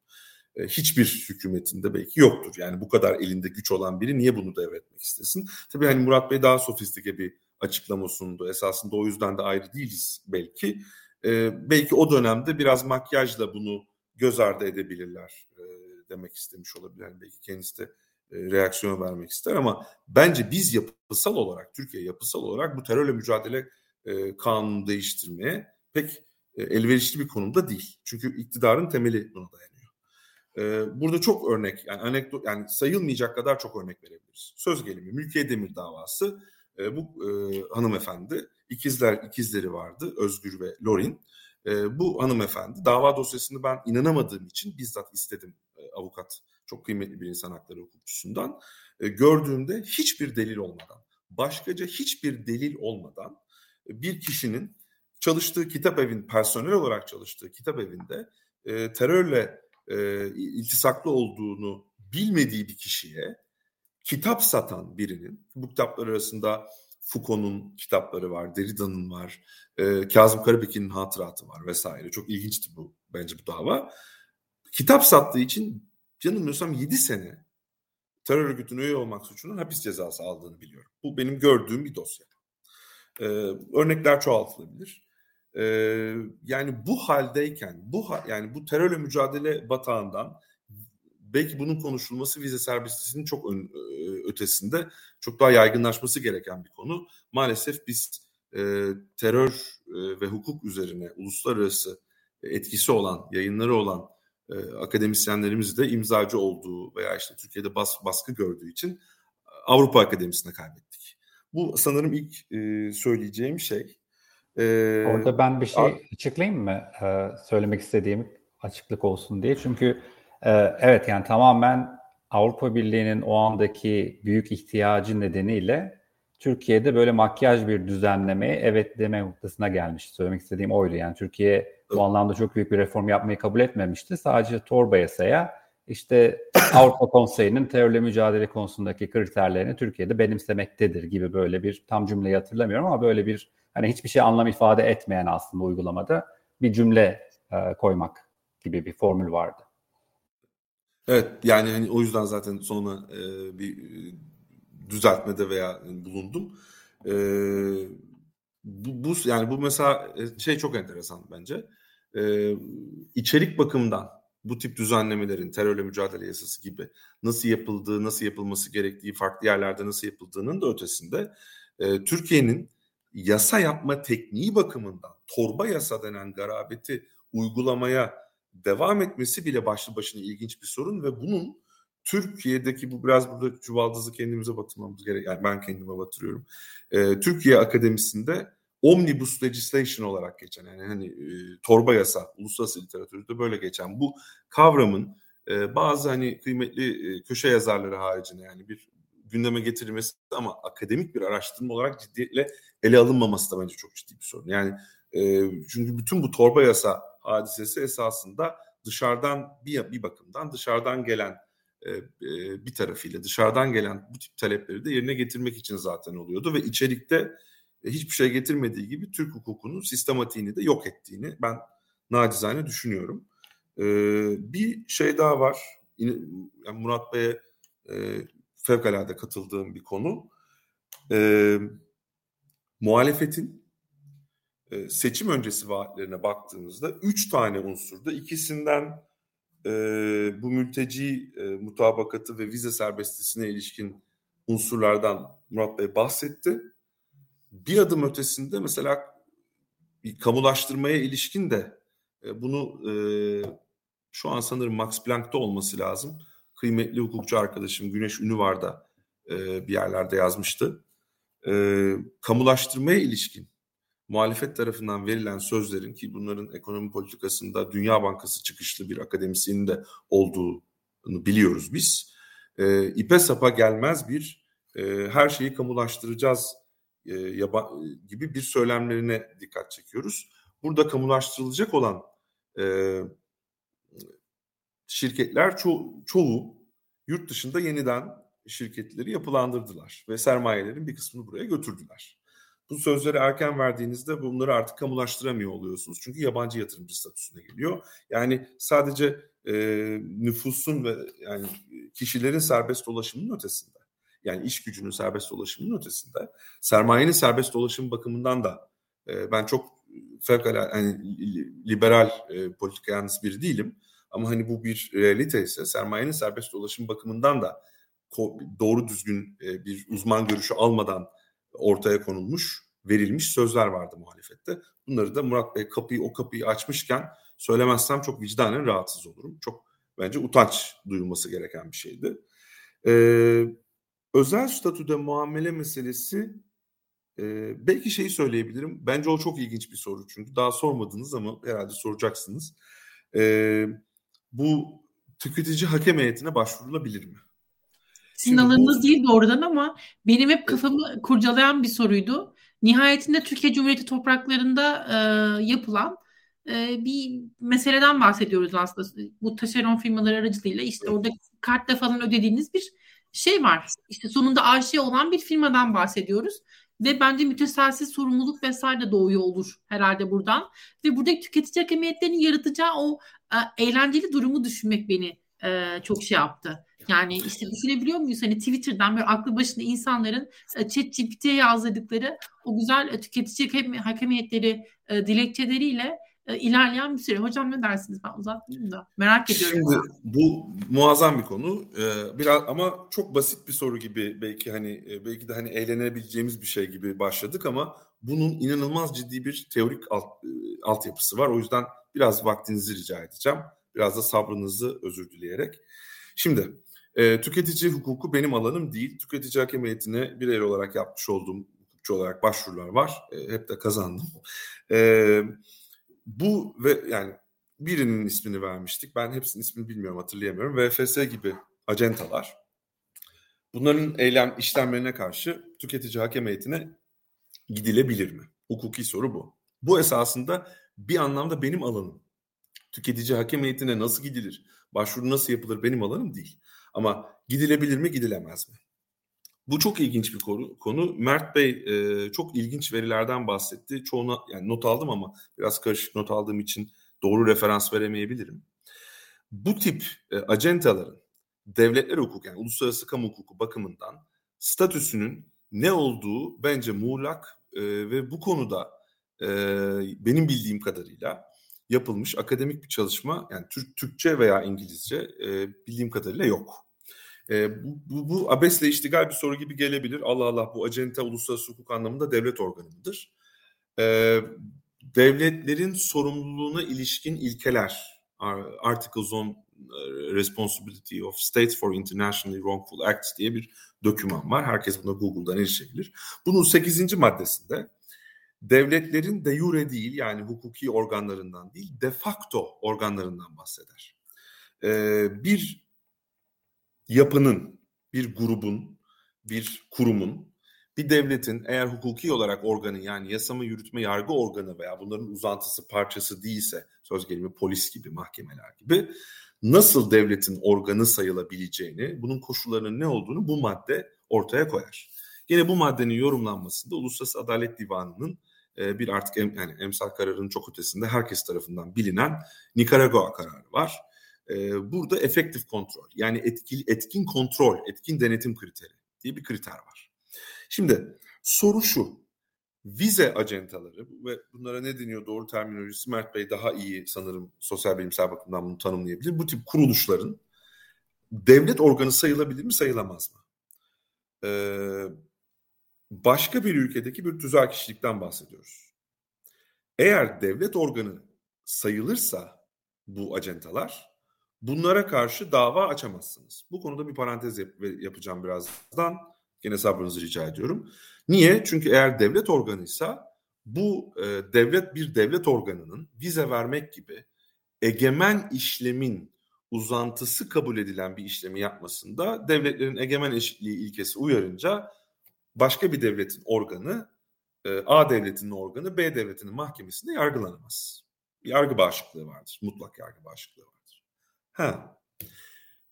E, hiçbir hükümetinde belki yoktur. Yani bu kadar elinde güç olan biri niye bunu devretmek istesin? Tabii hani Murat Bey daha sofistike bir açıklama sundu. Esasında o yüzden de ayrı değiliz belki. E, belki o dönemde biraz makyajla bunu göz ardı edebilirler e, demek istemiş olabilir. Yani belki kendisi de e, reaksiyon vermek ister ama bence biz yapısal olarak Türkiye yapısal olarak bu terörle mücadele e, kanunu değiştirmeye pek e, elverişli bir konumda değil. Çünkü iktidarın temeli buna dayanıyor. Ee, burada çok örnek yani anekdot yani sayılmayacak kadar çok örnek verebiliriz. Söz gelimi Mülkiye Demir davası e, bu e, hanımefendi ikizler ikizleri vardı Özgür ve Lorin. E, bu hanımefendi dava dosyasını ben inanamadığım için bizzat istedim e, avukat çok kıymetli bir insan hakları hukukçusundan. E, gördüğümde hiçbir delil olmadan başkaca hiçbir delil olmadan e, bir kişinin çalıştığı kitap evin personel olarak çalıştığı kitap evinde e, terörle e, iltisaklı olduğunu bilmediği bir kişiye kitap satan birinin bu kitaplar arasında Foucault'un kitapları var, Derrida'nın var, e, Kazım Karabekir'in hatıratı var vesaire. Çok ilginçti bu bence bu dava. Kitap sattığı için yanılmıyorsam 7 sene terör örgütüne üye olmak suçunun hapis cezası aldığını biliyorum. Bu benim gördüğüm bir dosya. Ee, örnekler çoğaltılabilir. Ee, yani bu haldeyken, bu yani bu terörle mücadele batağından belki bunun konuşulması vize serbestliğinin çok ön, ötesinde çok daha yaygınlaşması gereken bir konu. Maalesef biz e, terör e, ve hukuk üzerine uluslararası etkisi olan, yayınları olan e, akademisyenlerimiz de imzacı olduğu veya işte Türkiye'de bas, baskı gördüğü için Avrupa Akademisi'ne kaybettik. Bu sanırım ilk e, söyleyeceğim şey. Ee, Orada ben bir şey açıklayayım mı? Ee, söylemek istediğim açıklık olsun diye. Çünkü e, evet yani tamamen Avrupa Birliği'nin o andaki büyük ihtiyacı nedeniyle Türkiye'de böyle makyaj bir düzenlemeye evet deme noktasına gelmişti. Söylemek istediğim oydu. Yani Türkiye bu anlamda çok büyük bir reform yapmayı kabul etmemişti. Sadece torba yasaya işte Avrupa Konseyi'nin terörle mücadele konusundaki kriterlerini Türkiye'de benimsemektedir gibi böyle bir tam cümleyi hatırlamıyorum ama böyle bir hani hiçbir şey anlam ifade etmeyen aslında uygulamada bir cümle e, koymak gibi bir formül vardı. Evet yani hani o yüzden zaten sonuna e, bir e, düzeltmede veya bulundum. E, bu, bu yani bu mesela e, şey çok enteresan bence. E, içerik bakımından bu tip düzenlemelerin terörle mücadele yasası gibi nasıl yapıldığı, nasıl yapılması gerektiği, farklı yerlerde nasıl yapıldığının da ötesinde e, Türkiye'nin yasa yapma tekniği bakımından torba yasa denen garabeti uygulamaya devam etmesi bile başlı başına ilginç bir sorun ve bunun Türkiye'deki bu biraz burada çuvaldızı kendimize batırmamız gerek. Yani ben kendime batırıyorum. Ee, Türkiye Akademisi'nde omnibus legislation olarak geçen yani hani e, torba yasa uluslararası literatürde böyle geçen bu kavramın e, bazı hani kıymetli e, köşe yazarları haricinde yani bir gündeme getirilmesi ama akademik bir araştırma olarak ciddiyetle ele alınmaması da bence çok ciddi bir sorun. Yani e, çünkü bütün bu torba yasa hadisesi esasında dışarıdan bir, bir bakımdan dışarıdan gelen e, e, bir tarafıyla dışarıdan gelen bu tip talepleri de yerine getirmek için zaten oluyordu ve içerikte e, hiçbir şey getirmediği gibi Türk hukukunun sistematiğini de yok ettiğini ben nacizane düşünüyorum. E, bir şey daha var. Yani Murat Bey'e e, fevkalade katıldığım bir konu. E, muhalefetin e, seçim öncesi vaatlerine baktığımızda üç tane unsurda ikisinden e, bu mülteci e, mutabakatı ve vize serbestisine ilişkin unsurlardan Murat Bey bahsetti. Bir adım ötesinde mesela bir kamulaştırmaya ilişkin de e, bunu e, şu an sanırım Max Planck'ta olması lazım. Kıymetli hukukçu arkadaşım Güneş Ünüvar da e, bir yerlerde yazmıştı. E, kamulaştırmaya ilişkin muhalefet tarafından verilen sözlerin ki bunların ekonomi politikasında Dünya Bankası çıkışlı bir akademisyenin de olduğunu biliyoruz biz. E, ipe sapa gelmez bir e, her şeyi kamulaştıracağız e, yaba, gibi bir söylemlerine dikkat çekiyoruz. Burada kamulaştırılacak olan e, şirketler ço- çoğu yurt dışında yeniden şirketleri yapılandırdılar ve sermayelerin bir kısmını buraya götürdüler. Bu sözleri erken verdiğinizde bunları artık kamulaştıramıyor oluyorsunuz. Çünkü yabancı yatırımcı statüsüne geliyor. Yani sadece e, nüfusun ve yani kişilerin serbest dolaşımının ötesinde yani iş gücünün serbest dolaşımının ötesinde sermayenin serbest dolaşım bakımından da e, ben çok fevkalade hani liberal e, politika yalnız biri değilim ama hani bu bir realite ise sermayenin serbest dolaşım bakımından da doğru düzgün e, bir uzman görüşü almadan ortaya konulmuş, verilmiş sözler vardı muhalefette. Bunları da Murat Bey kapıyı o kapıyı açmışken söylemezsem çok vicdanen rahatsız olurum. Çok bence utanç duyulması gereken bir şeydi. E, özel statüde muamele meselesi e, belki şeyi söyleyebilirim. Bence o çok ilginç bir soru çünkü daha sormadınız ama herhalde soracaksınız. E, bu tüketici hakem heyetine başvurulabilir mi? Sizin alanınız bu... değil doğrudan ama benim hep kafamı kurcalayan bir soruydu. Nihayetinde Türkiye Cumhuriyeti topraklarında e, yapılan e, bir meseleden bahsediyoruz aslında. Bu taşeron firmaları aracılığıyla işte evet. orada kartla falan ödediğiniz bir şey var. İşte sonunda AŞ olan bir firmadan bahsediyoruz. Ve bence müteselsiz sorumluluk vesaire de doğuyor olur herhalde buradan. Ve buradaki tüketici hakemiyetlerinin yaratacağı o e, eğlenceli durumu düşünmek beni e, çok şey yaptı. Yani işte düşünebiliyor muyuz? Hani Twitter'dan böyle aklı başında insanların e, ChatGPT'ye yazdırdıkları o güzel e, tüketici hakemiyetleri e, dilekçeleriyle ilerleyen bir süre. Hocam ne dersiniz? Ben uzatmayayım da merak ediyorum. Şimdi bu muazzam bir konu. Biraz ama çok basit bir soru gibi belki hani belki de hani eğlenebileceğimiz bir şey gibi başladık ama bunun inanılmaz ciddi bir teorik alt, altyapısı var. O yüzden biraz vaktinizi rica edeceğim. Biraz da sabrınızı özür dileyerek. Şimdi e, tüketici hukuku benim alanım değil. Tüketici hakemiyetine birey olarak yapmış olduğum hukukçu olarak başvurular var. E, hep de kazandım. E, bu ve yani birinin ismini vermiştik. Ben hepsinin ismini bilmiyorum, hatırlayamıyorum. VFS gibi acentalar. Bunların eylem işlemlerine karşı tüketici hakem heyetine gidilebilir mi? Hukuki soru bu. Bu esasında bir anlamda benim alanım. Tüketici hakem heyetine nasıl gidilir? Başvuru nasıl yapılır benim alanım değil. Ama gidilebilir mi, gidilemez mi? Bu çok ilginç bir konu. Mert Bey e, çok ilginç verilerden bahsetti. Çoğuna yani not aldım ama biraz karışık not aldığım için doğru referans veremeyebilirim. Bu tip e, acentaların devletler hukuku yani uluslararası kamu hukuku bakımından statüsünün ne olduğu bence muğlak e, ve bu konuda e, benim bildiğim kadarıyla yapılmış akademik bir çalışma yani Türk Türkçe veya İngilizce e, bildiğim kadarıyla yok. E, bu, bu, bu abesle iştigal bir soru gibi gelebilir. Allah Allah bu acente uluslararası hukuk anlamında devlet organı mıdır? E, devletlerin sorumluluğuna ilişkin ilkeler, Articles on Responsibility of States for Internationally Wrongful Acts diye bir doküman var. Herkes buna Google'dan erişebilir. Bunun 8. maddesinde devletlerin de jure değil yani hukuki organlarından değil de facto organlarından bahseder. Ee, bir yapının, bir grubun, bir kurumun, bir devletin eğer hukuki olarak organı yani yasama, yürütme, yargı organı veya bunların uzantısı parçası değilse söz gelimi polis gibi, mahkemeler gibi nasıl devletin organı sayılabileceğini, bunun koşullarının ne olduğunu bu madde ortaya koyar. Yine bu maddenin yorumlanmasında Uluslararası Adalet Divanı'nın e, bir artık em, yani emsal kararının çok ötesinde herkes tarafından bilinen Nikaragua kararı var. E, burada efektif kontrol yani etkili etkin kontrol, etkin denetim kriteri diye bir kriter var. Şimdi soru şu. Vize acentaları ve bunlara ne deniyor doğru terminolojisi Mert Bey daha iyi sanırım sosyal bilimsel bakımdan bunu tanımlayabilir. Bu tip kuruluşların devlet organı sayılabilir mi sayılamaz mı? Ee, başka bir ülkedeki bir tüzel kişilikten bahsediyoruz. Eğer devlet organı sayılırsa bu acentalar bunlara karşı dava açamazsınız. Bu konuda bir parantez yap- yapacağım birazdan. Gene sabrınızı rica ediyorum. Niye? Çünkü eğer devlet organıysa bu e, devlet bir devlet organının vize vermek gibi egemen işlemin uzantısı kabul edilen bir işlemi yapmasında devletlerin egemen eşitliği ilkesi uyarınca başka bir devletin organı e, A devletinin organı B devletinin mahkemesinde yargılanamaz. Yargı bağışıklığı vardır. Mutlak yargı bağışıklığı vardır. Ha.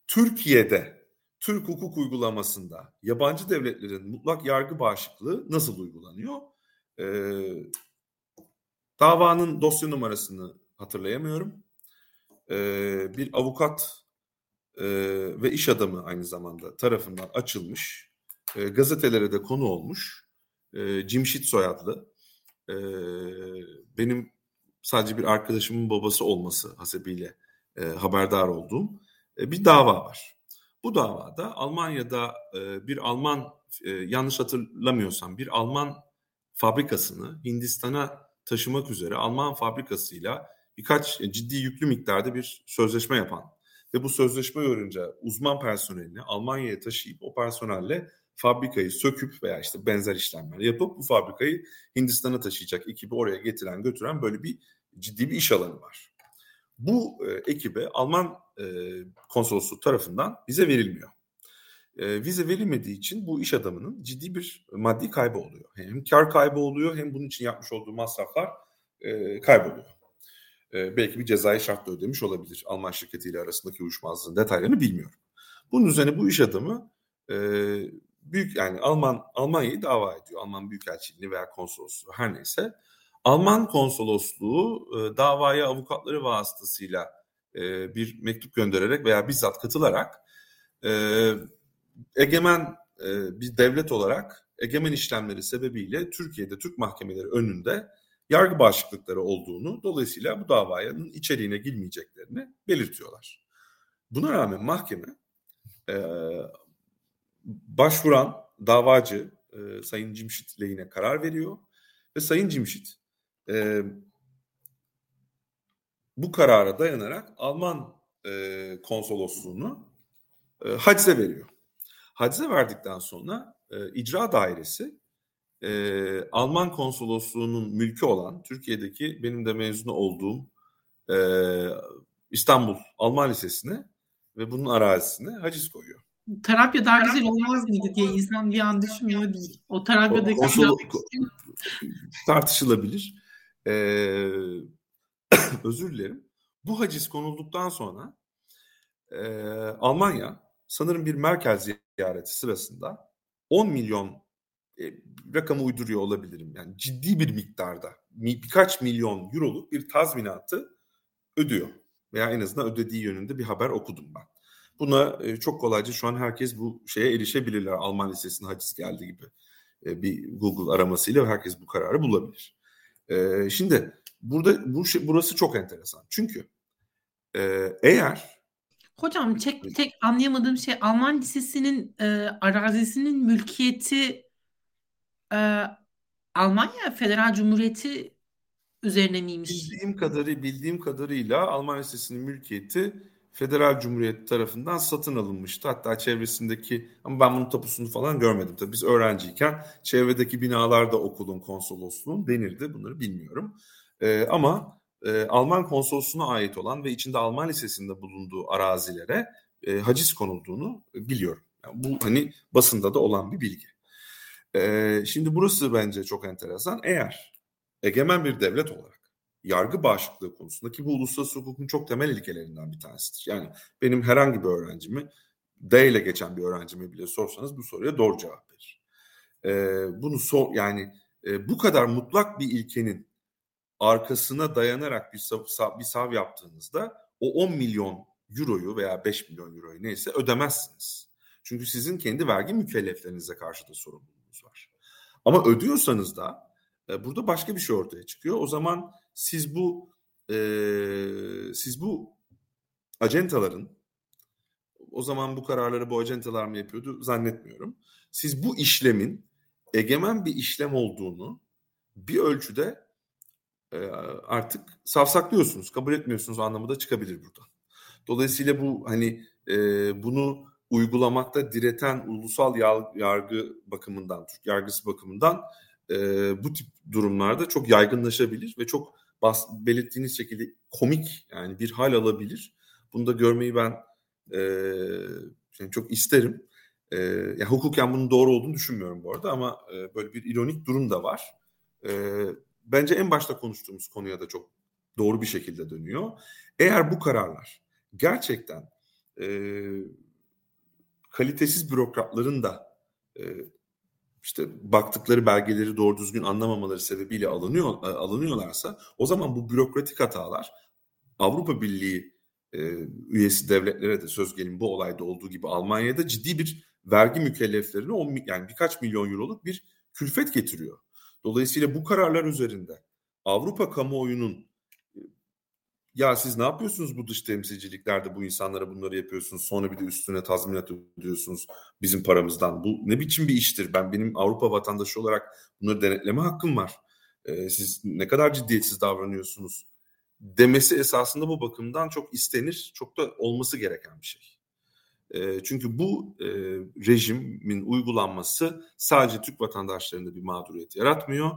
Türkiye'de Türk hukuk uygulamasında yabancı devletlerin mutlak yargı bağışıklığı nasıl uygulanıyor? Ee, davanın dosya numarasını hatırlayamıyorum. Ee, bir avukat e, ve iş adamı aynı zamanda tarafından açılmış e, gazetelere de konu olmuş. E, Cimşit soyadlı. E, benim sadece bir arkadaşımın babası olması hasebiyle e, haberdar olduğum e, bir dava var. Bu davada Almanya'da e, bir Alman e, yanlış hatırlamıyorsam bir Alman fabrikasını Hindistan'a taşımak üzere Alman fabrikasıyla birkaç ciddi yüklü miktarda bir sözleşme yapan ve bu sözleşme görünce uzman personelini Almanya'ya taşıyıp o personelle fabrikayı söküp veya işte benzer işlemler yapıp bu fabrikayı Hindistan'a taşıyacak ekibi oraya getiren götüren böyle bir ciddi bir iş alanı var. Bu e, ekibe Alman e, konsolosluğu tarafından vize verilmiyor. E, vize verilmediği için bu iş adamının ciddi bir maddi kaybı oluyor. Hem kar kaybı oluyor hem bunun için yapmış olduğu masraflar e, kayboluyor. E, belki bir cezai şartla ödemiş olabilir. Alman şirketiyle arasındaki uyuşmazlığın detaylarını bilmiyorum. Bunun üzerine bu iş adamı e, büyük yani Alman Almanya'yı dava ediyor. Alman Büyükelçiliğini veya konsolosluğu her neyse. Alman konsolosluğu e, davaya avukatları vasıtasıyla e, bir mektup göndererek veya bizzat katılarak e, egemen e, bir devlet olarak egemen işlemleri sebebiyle Türkiye'de Türk mahkemeleri önünde yargı bağışıklıkları olduğunu dolayısıyla bu davanın içeriğine girmeyeceklerini belirtiyorlar. Buna rağmen mahkeme e, başvuran davacı e, Sayın Cimşit lehine karar veriyor ve Sayın Cimşit e, bu karara dayanarak Alman e, konsolosluğunu e, hacize veriyor. Hacize verdikten sonra e, icra dairesi e, Alman konsolosluğunun mülkü olan Türkiye'deki benim de mezunu olduğum e, İstanbul Alman Lisesi'ne ve bunun arazisine haciz koyuyor. Tarabya daha güzel olmaz mıydı diye insan bir an düşünmüyor değil. O Tarabya'daki Konsolo, tartışılabilir. Ee, özür dilerim. Bu haciz konulduktan sonra e, Almanya sanırım bir Merkel ziyareti sırasında 10 milyon e, rakamı uyduruyor olabilirim. Yani ciddi bir miktarda birkaç milyon euroluk bir tazminatı ödüyor. Veya en azından ödediği yönünde bir haber okudum ben. Buna e, çok kolayca şu an herkes bu şeye erişebilirler. Alman Lisesi'ne haciz geldi gibi e, bir Google aramasıyla herkes bu kararı bulabilir. E, şimdi burada bu şey, burası çok enteresan. Çünkü e, eğer Hocam tek, tek anlayamadığım şey Alman Lisesi'nin e, arazisinin mülkiyeti e, Almanya Federal Cumhuriyeti üzerine miymiş? Bildiğim kadarı bildiğim kadarıyla Alman Lisesi'nin mülkiyeti Federal Cumhuriyet tarafından satın alınmıştı. Hatta çevresindeki ama ben bunun tapusunu falan görmedim. Tabii biz öğrenciyken çevredeki binalarda okulun konsolosluğun denirdi. Bunları bilmiyorum. Ee, ama e, Alman konsolosluğuna ait olan ve içinde Alman lisesinde bulunduğu arazilere e, haciz konulduğunu biliyorum. Yani bu hani basında da olan bir bilgi. Ee, şimdi burası bence çok enteresan. Eğer egemen bir devlet olarak yargı bağışıklığı konusunda ki bu uluslararası hukukun çok temel ilkelerinden bir tanesidir. Yani benim herhangi bir öğrencimi D ile geçen bir öğrencimi bile sorsanız bu soruya doğru cevap verir. Ee, bunu sor yani e, bu kadar mutlak bir ilkenin arkasına dayanarak bir sav, bir sav yaptığınızda o 10 milyon euroyu veya 5 milyon euroyu neyse ödemezsiniz. Çünkü sizin kendi vergi mükelleflerinize karşı da sorumluluğunuz var. Ama ödüyorsanız da e, burada başka bir şey ortaya çıkıyor. O zaman siz bu e, siz bu acentaların o zaman bu kararları bu acentalar mı yapıyordu zannetmiyorum. Siz bu işlemin egemen bir işlem olduğunu bir ölçüde e, artık savsaklıyorsunuz, kabul etmiyorsunuz anlamı da çıkabilir burada. Dolayısıyla bu hani e, bunu uygulamakta direten ulusal yargı bakımından, Türk yargısı bakımından e, bu tip durumlarda çok yaygınlaşabilir ve çok bas, belirttiğiniz şekilde komik yani bir hal alabilir. Bunu da görmeyi ben e, yani çok isterim. E, yani hukuken bunun doğru olduğunu düşünmüyorum bu arada ama e, böyle bir ironik durum da var. E, bence en başta konuştuğumuz konuya da çok doğru bir şekilde dönüyor. Eğer bu kararlar gerçekten e, kalitesiz bürokratların da e, işte baktıkları belgeleri doğru düzgün anlamamaları sebebiyle alınıyor e, alınıyorlarsa o zaman bu bürokratik hatalar Avrupa Birliği e, üyesi devletlere de söz gelin bu olayda olduğu gibi Almanya'da ciddi bir vergi mükelleflerine on, yani birkaç milyon euroluk bir külfet getiriyor. Dolayısıyla bu kararlar üzerinde Avrupa kamuoyunun ya siz ne yapıyorsunuz bu dış temsilciliklerde bu insanlara bunları yapıyorsunuz sonra bir de üstüne tazminat ödüyorsunuz bizim paramızdan. Bu ne biçim bir iştir? Ben benim Avrupa vatandaşı olarak bunları denetleme hakkım var. Ee, siz ne kadar ciddiyetsiz davranıyorsunuz demesi esasında bu bakımdan çok istenir, çok da olması gereken bir şey. Çünkü bu e, rejimin uygulanması sadece Türk vatandaşlarında bir mağduriyet yaratmıyor.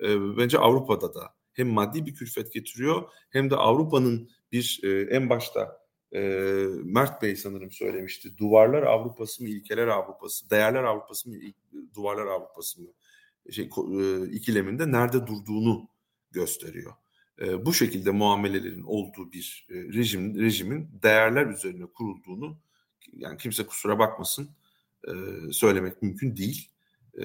E, bence Avrupa'da da hem maddi bir külfet getiriyor hem de Avrupa'nın bir e, en başta e, Mert Bey sanırım söylemişti. Duvarlar Avrupası mı, ilkeler Avrupası, değerler Avrupası mı, duvarlar Avrupası mı şey, e, ikileminde nerede durduğunu gösteriyor. E, bu şekilde muamelelerin olduğu bir e, rejim rejimin değerler üzerine kurulduğunu yani kimse kusura bakmasın e, söylemek mümkün değil. E,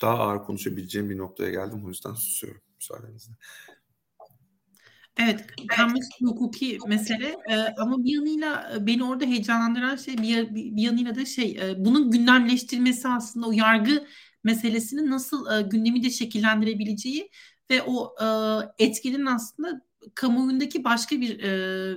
daha ağır konuşabileceğim bir noktaya geldim o yüzden susuyorum müsaadenizle. Evet, karmaşık hukuki mesele e, ama bir yanıyla e, beni orada heyecanlandıran şey bir, bir yanıyla da şey e, bunun gündemleştirmesi aslında o yargı meselesini nasıl e, gündemi de şekillendirebileceği ve o e, etkinin aslında kamuoyundaki başka bir e,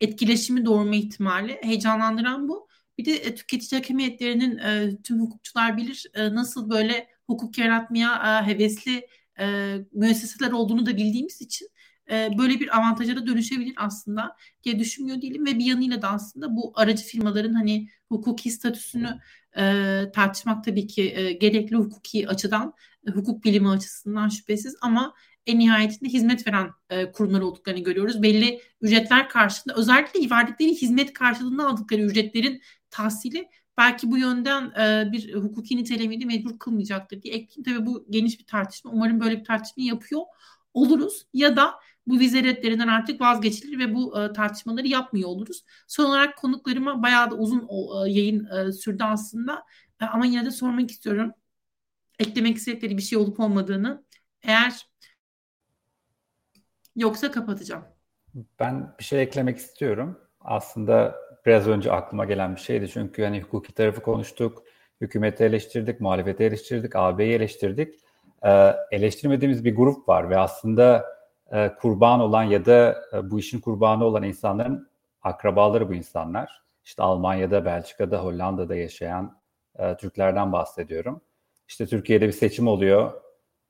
etkileşimi doğurma ihtimali heyecanlandıran bu. Bir de e, tüketici hakimiyetlerinin e, tüm hukukçular bilir e, nasıl böyle hukuk yaratmaya e, hevesli e, müesseseler olduğunu da bildiğimiz için e, böyle bir avantaja da dönüşebilir aslında diye düşünmüyor değilim ve bir yanıyla da aslında bu aracı firmaların hani hukuki statüsünü e, tartışmak tabii ki e, gerekli hukuki açıdan, e, hukuk bilimi açısından şüphesiz ama en nihayetinde hizmet veren e, kurumlar olduklarını görüyoruz. Belli ücretler karşılığında özellikle verdikleri hizmet karşılığında aldıkları ücretlerin tahsili belki bu yönden e, bir hukuki nitelemeyi de mecbur kılmayacaktır diye ekleyeyim. Tabii bu geniş bir tartışma. Umarım böyle bir tartışma yapıyor oluruz ya da bu vize redlerinden artık vazgeçilir ve bu e, tartışmaları yapmıyor oluruz. Son olarak konuklarıma bayağı da uzun o, e, yayın e, sürdü aslında e, ama yine de sormak istiyorum. Eklemek istedikleri bir şey olup olmadığını. Eğer yoksa kapatacağım. Ben bir şey eklemek istiyorum. Aslında biraz önce aklıma gelen bir şeydi. Çünkü hani hukuki tarafı konuştuk, hükümeti eleştirdik, muhalefeti eleştirdik, AB'yi eleştirdik. Ee, eleştirmediğimiz bir grup var ve aslında e, kurban olan ya da e, bu işin kurbanı olan insanların akrabaları bu insanlar. İşte Almanya'da, Belçika'da, Hollanda'da yaşayan e, Türklerden bahsediyorum. İşte Türkiye'de bir seçim oluyor.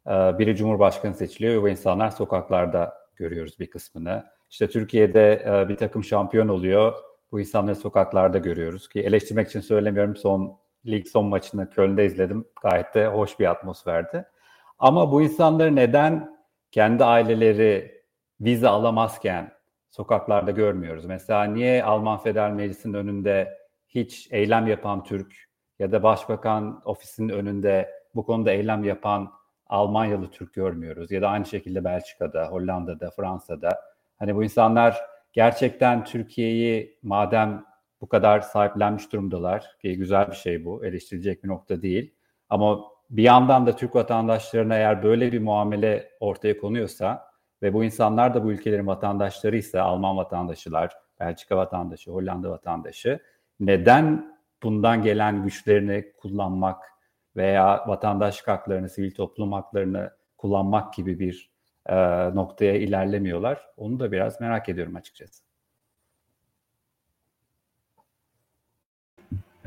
E, biri Cumhurbaşkanı seçiliyor ve bu insanlar sokaklarda görüyoruz bir kısmını. İşte Türkiye'de e, bir takım şampiyon oluyor. Bu insanları sokaklarda görüyoruz ki eleştirmek için söylemiyorum. Son lig son maçını Köln'de izledim. Gayet de hoş bir atmosferdi. Ama bu insanları neden kendi aileleri vize alamazken sokaklarda görmüyoruz? Mesela niye Alman Federal Meclisi'nin önünde hiç eylem yapan Türk ya da Başbakan ofisinin önünde bu konuda eylem yapan Almanyalı Türk görmüyoruz ya da aynı şekilde Belçika'da, Hollanda'da, Fransa'da. Hani bu insanlar gerçekten Türkiye'yi madem bu kadar sahiplenmiş durumdalar ki güzel bir şey bu, eleştirilecek bir nokta değil. Ama bir yandan da Türk vatandaşlarına eğer böyle bir muamele ortaya konuyorsa ve bu insanlar da bu ülkelerin vatandaşları ise Alman vatandaşılar, Belçika vatandaşı, Hollanda vatandaşı neden bundan gelen güçlerini kullanmak veya vatandaşlık haklarını, sivil toplum haklarını kullanmak gibi bir e, noktaya ilerlemiyorlar? Onu da biraz merak ediyorum açıkçası.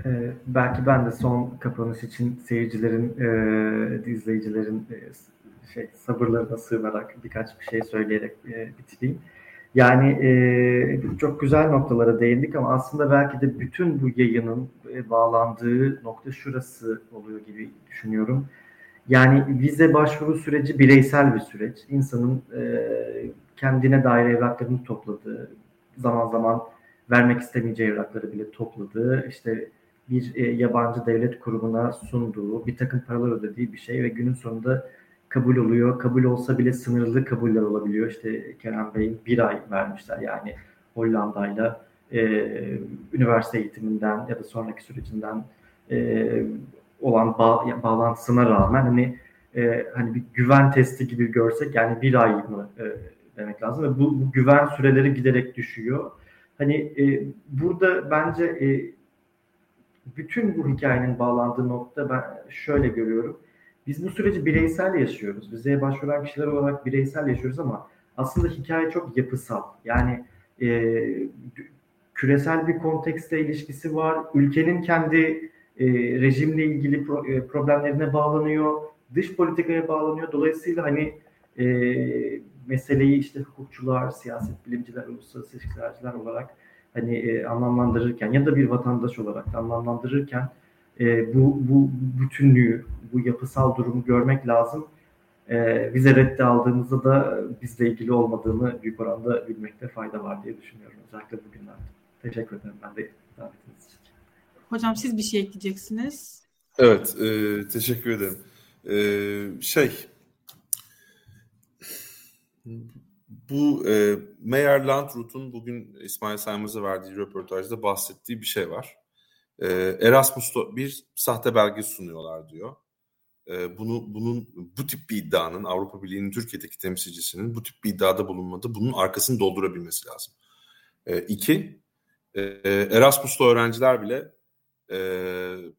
Ee, belki ben de son kapanış için seyircilerin, e, izleyicilerin e, şey sabırlarına sığınarak birkaç bir şey söyleyerek e, bitireyim. Yani e, çok güzel noktalara değindik ama aslında belki de bütün bu yayının e, bağlandığı nokta şurası oluyor gibi düşünüyorum. Yani vize başvuru süreci bireysel bir süreç. İnsanın e, kendine dair evraklarını topladığı, zaman zaman vermek istemeyeceği evrakları bile topladığı, işte bir e, yabancı devlet kurumuna sunduğu, bir takım paralar ödediği bir şey ve günün sonunda kabul oluyor. Kabul olsa bile sınırlı kabuller olabiliyor. İşte Kerem Bey'in bir ay vermişler yani Hollanda'yla e, üniversite eğitiminden ya da sonraki sürecinden e, olan bağ, bağlantısına rağmen hani e, hani bir güven testi gibi görsek yani bir ay mı e, demek lazım ve bu, bu güven süreleri giderek düşüyor. Hani e, burada bence e, bütün bu hikayenin bağlandığı nokta ben şöyle görüyorum. Biz bu süreci bireysel yaşıyoruz. Vizeye başvuran kişiler olarak bireysel yaşıyoruz ama aslında hikaye çok yapısal. Yani e, küresel bir kontekste ilişkisi var. Ülkenin kendi e, rejimle ilgili pro, e, problemlerine bağlanıyor. Dış politikaya bağlanıyor. Dolayısıyla hani e, meseleyi işte hukukçular, siyaset bilimciler, uluslararası ilişkilerciler olarak hani e, anlamlandırırken ya da bir vatandaş olarak anlamlandırırken e, bu, bu bütünlüğü, bu yapısal durumu görmek lazım. E, vize reddi aldığımızda da bizle ilgili olmadığını büyük oranda bilmekte fayda var diye düşünüyorum. Özellikle bugünlerde. Teşekkür ederim ben de davetiniz için. Hocam siz bir şey ekleyeceksiniz. Evet, e, teşekkür ederim. E, şey, bu e, Meyer Landrut'un bugün İsmail Saymaz'a verdiği röportajda bahsettiği bir şey var. E, Erasmus'ta bir sahte belge sunuyorlar diyor. E, bunu bunun bu tip bir iddianın Avrupa Birliği'nin Türkiye'deki temsilcisinin bu tip bir iddiada bulunmadı. Bunun arkasını doldurabilmesi lazım. E, iki, e, Erasmus'ta öğrenciler bile e,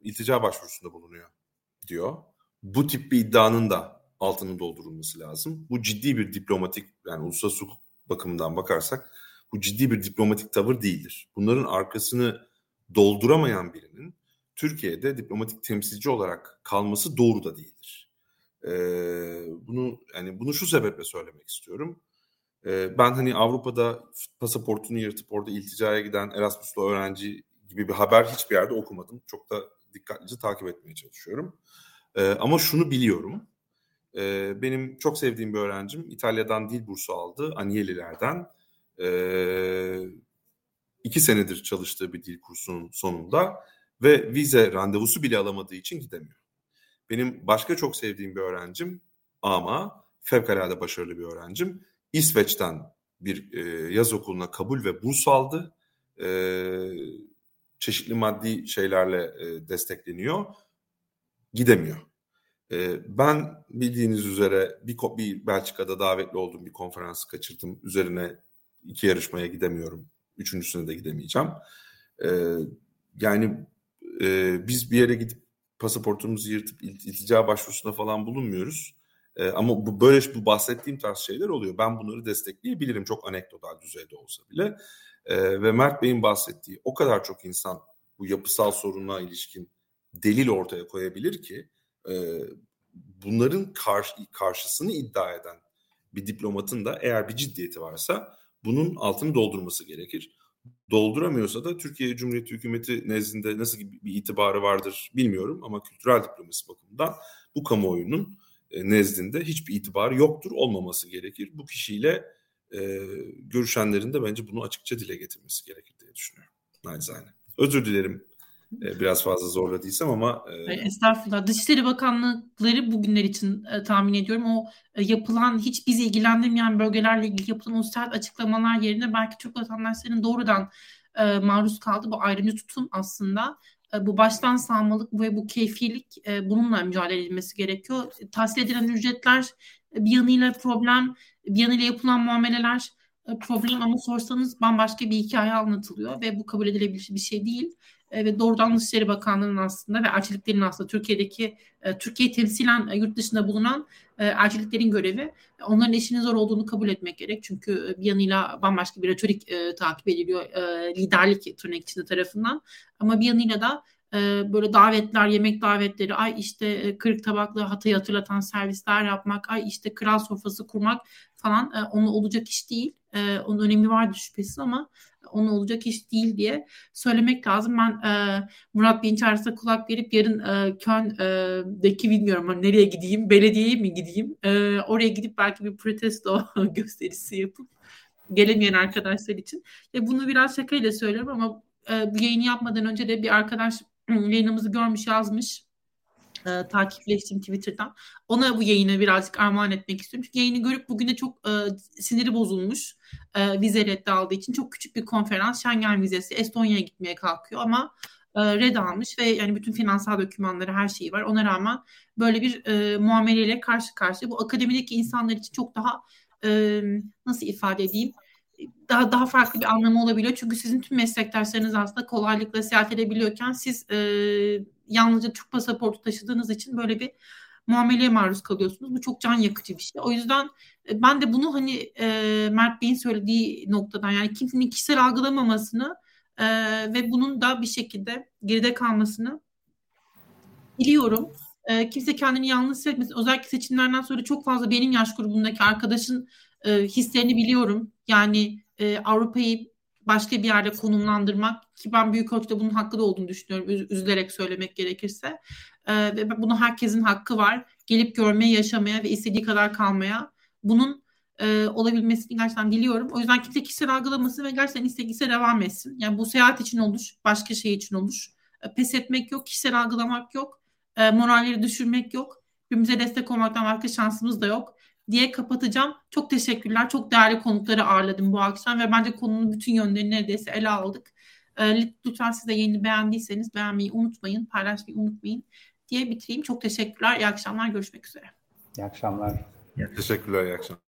iltica başvurusunda bulunuyor diyor. Bu tip bir iddianın da altının doldurulması lazım. Bu ciddi bir diplomatik yani uluslararası hukuk bakımından bakarsak bu ciddi bir diplomatik tavır değildir. Bunların arkasını dolduramayan birinin Türkiye'de diplomatik temsilci olarak kalması doğru da değildir. Ee, bunu yani bunu şu sebeple söylemek istiyorum. Ee, ben hani Avrupa'da pasaportunu yırtıp orada ilticaya giden Erasmus'lu öğrenci gibi bir haber hiçbir yerde okumadım. Çok da dikkatlice takip etmeye çalışıyorum. Ee, ama şunu biliyorum. Ee, benim çok sevdiğim bir öğrencim İtalya'dan dil bursu aldı. Agnelli'lerden. Ee, iki senedir çalıştığı bir dil kursunun sonunda ve vize randevusu bile alamadığı için gidemiyor. Benim başka çok sevdiğim bir öğrencim ama fevkalade başarılı bir öğrencim. İsveç'ten bir e, yaz okuluna kabul ve burs aldı. E, çeşitli maddi şeylerle e, destekleniyor. Gidemiyor. E, ben bildiğiniz üzere bir, bir Belçika'da davetli olduğum bir konferansı kaçırdım. Üzerine iki yarışmaya gidemiyorum. Üçüncüsüne de gidemeyeceğim. E, yani e, biz bir yere gidip pasaportumuzu yırtıp iltica başvurusunda falan bulunmuyoruz. E, ama bu böyle bu bahsettiğim tarz şeyler oluyor. Ben bunları destekleyebilirim çok anekdotal düzeyde olsa bile. E, ve Mert Bey'in bahsettiği o kadar çok insan bu yapısal sorunla ilişkin delil ortaya koyabilir ki e, bunların karşı, karşısını iddia eden bir diplomatın da eğer bir ciddiyeti varsa bunun altını doldurması gerekir. Dolduramıyorsa da Türkiye Cumhuriyeti Hükümeti nezdinde nasıl bir itibarı vardır bilmiyorum ama kültürel diplomasi bakımından bu kamuoyunun nezdinde hiçbir itibarı yoktur, olmaması gerekir. Bu kişiyle e, görüşenlerin de bence bunu açıkça dile getirmesi gerekir diye düşünüyorum. Nacizane. Özür dilerim e, biraz fazla zorladıysam ama... E... Estağfurullah. Dışişleri Bakanlıkları bugünler için e, tahmin ediyorum o e, yapılan hiç bizi ilgilendirmeyen bölgelerle ilgili yapılan o sert açıklamalar yerine belki Türk vatandaşlarının doğrudan e, maruz kaldığı bu ayrımcı tutum aslında bu baştan sağmalık ve bu keyfilik bununla mücadele edilmesi gerekiyor. Tahsil edilen ücretler bir yanıyla problem, bir yanıyla yapılan muameleler e, problem ama sorsanız bambaşka bir hikaye anlatılıyor ve bu kabul edilebilir bir şey değil. E, ve doğrudan Dışişleri Bakanlığı'nın aslında ve elçiliklerin aslında Türkiye'deki e, Türkiye temsilen e, yurt dışında bulunan e, elçiliklerin görevi. Onların işinin zor olduğunu kabul etmek gerek. Çünkü bir yanıyla bambaşka bir retorik takip ediliyor e, liderlik tırnak içinde tarafından. Ama bir yanıyla da böyle davetler, yemek davetleri, ay işte kırık tabaklı hatayı hatırlatan servisler yapmak, ay işte kral sofrası kurmak falan onu olacak iş değil. Onun önemi vardır şüphesiz ama onu olacak iş değil diye söylemek lazım. Ben e, Murat Bey'in çağrısına kulak verip yarın e, Köln'deki bilmiyorum hani nereye gideyim, belediyeye mi gideyim? E, oraya gidip belki bir protesto gösterisi yapıp gelemeyen arkadaşlar için. Bunu biraz şakayla söylüyorum ama e, bu yayını yapmadan önce de bir arkadaş yayınımızı görmüş yazmış e, takipleştim Twitter'dan. Ona bu yayını birazcık armağan etmek istiyorum. Çünkü yayını görüp bugün de çok e, siniri bozulmuş. E, vize reddi aldığı için. Çok küçük bir konferans. Schengen vizesi Estonya'ya gitmeye kalkıyor ama e, red almış ve yani bütün finansal dokümanları her şeyi var. Ona rağmen böyle bir e, muameleyle karşı karşıya. Bu akademideki insanlar için çok daha e, nasıl ifade edeyim daha daha farklı bir anlamı olabiliyor. Çünkü sizin tüm meslektaşlarınız aslında kolaylıkla seyahat edebiliyorken siz e, yalnızca Türk pasaportu taşıdığınız için böyle bir muameleye maruz kalıyorsunuz. Bu çok can yakıcı bir şey. O yüzden e, ben de bunu hani e, Mert Bey'in söylediği noktadan yani kimsenin kişisel algılamamasını e, ve bunun da bir şekilde geride kalmasını biliyorum. E, kimse kendini yalnız hissetmesin. Özellikle seçimlerden sonra çok fazla benim yaş grubundaki arkadaşın E, hislerini biliyorum. Yani e, Avrupa'yı başka bir yerde konumlandırmak ki ben büyük ölçüde bunun hakkı da olduğunu düşünüyorum üzülerek söylemek gerekirse. E, ve bunu herkesin hakkı var. Gelip görmeye, yaşamaya ve istediği kadar kalmaya. Bunun e, olabilmesini gerçekten diliyorum. O yüzden kimse kişisel algılaması ve gerçekten istediyse devam etsin. Yani bu seyahat için olur, başka şey için olur. E, pes etmek yok, kişisel algılamak yok, e, moralleri düşürmek yok. Birbirimize destek olmaktan başka şansımız da yok diye kapatacağım. Çok teşekkürler. Çok değerli konukları ağırladım bu akşam ve bence konunun bütün yönlerini neredeyse ele aldık. Ee, lütfen siz de yayını beğendiyseniz beğenmeyi unutmayın, paylaşmayı unutmayın diye bitireyim. Çok teşekkürler. İyi akşamlar. Görüşmek üzere. İyi akşamlar. Teşekkürler. İyi akşamlar.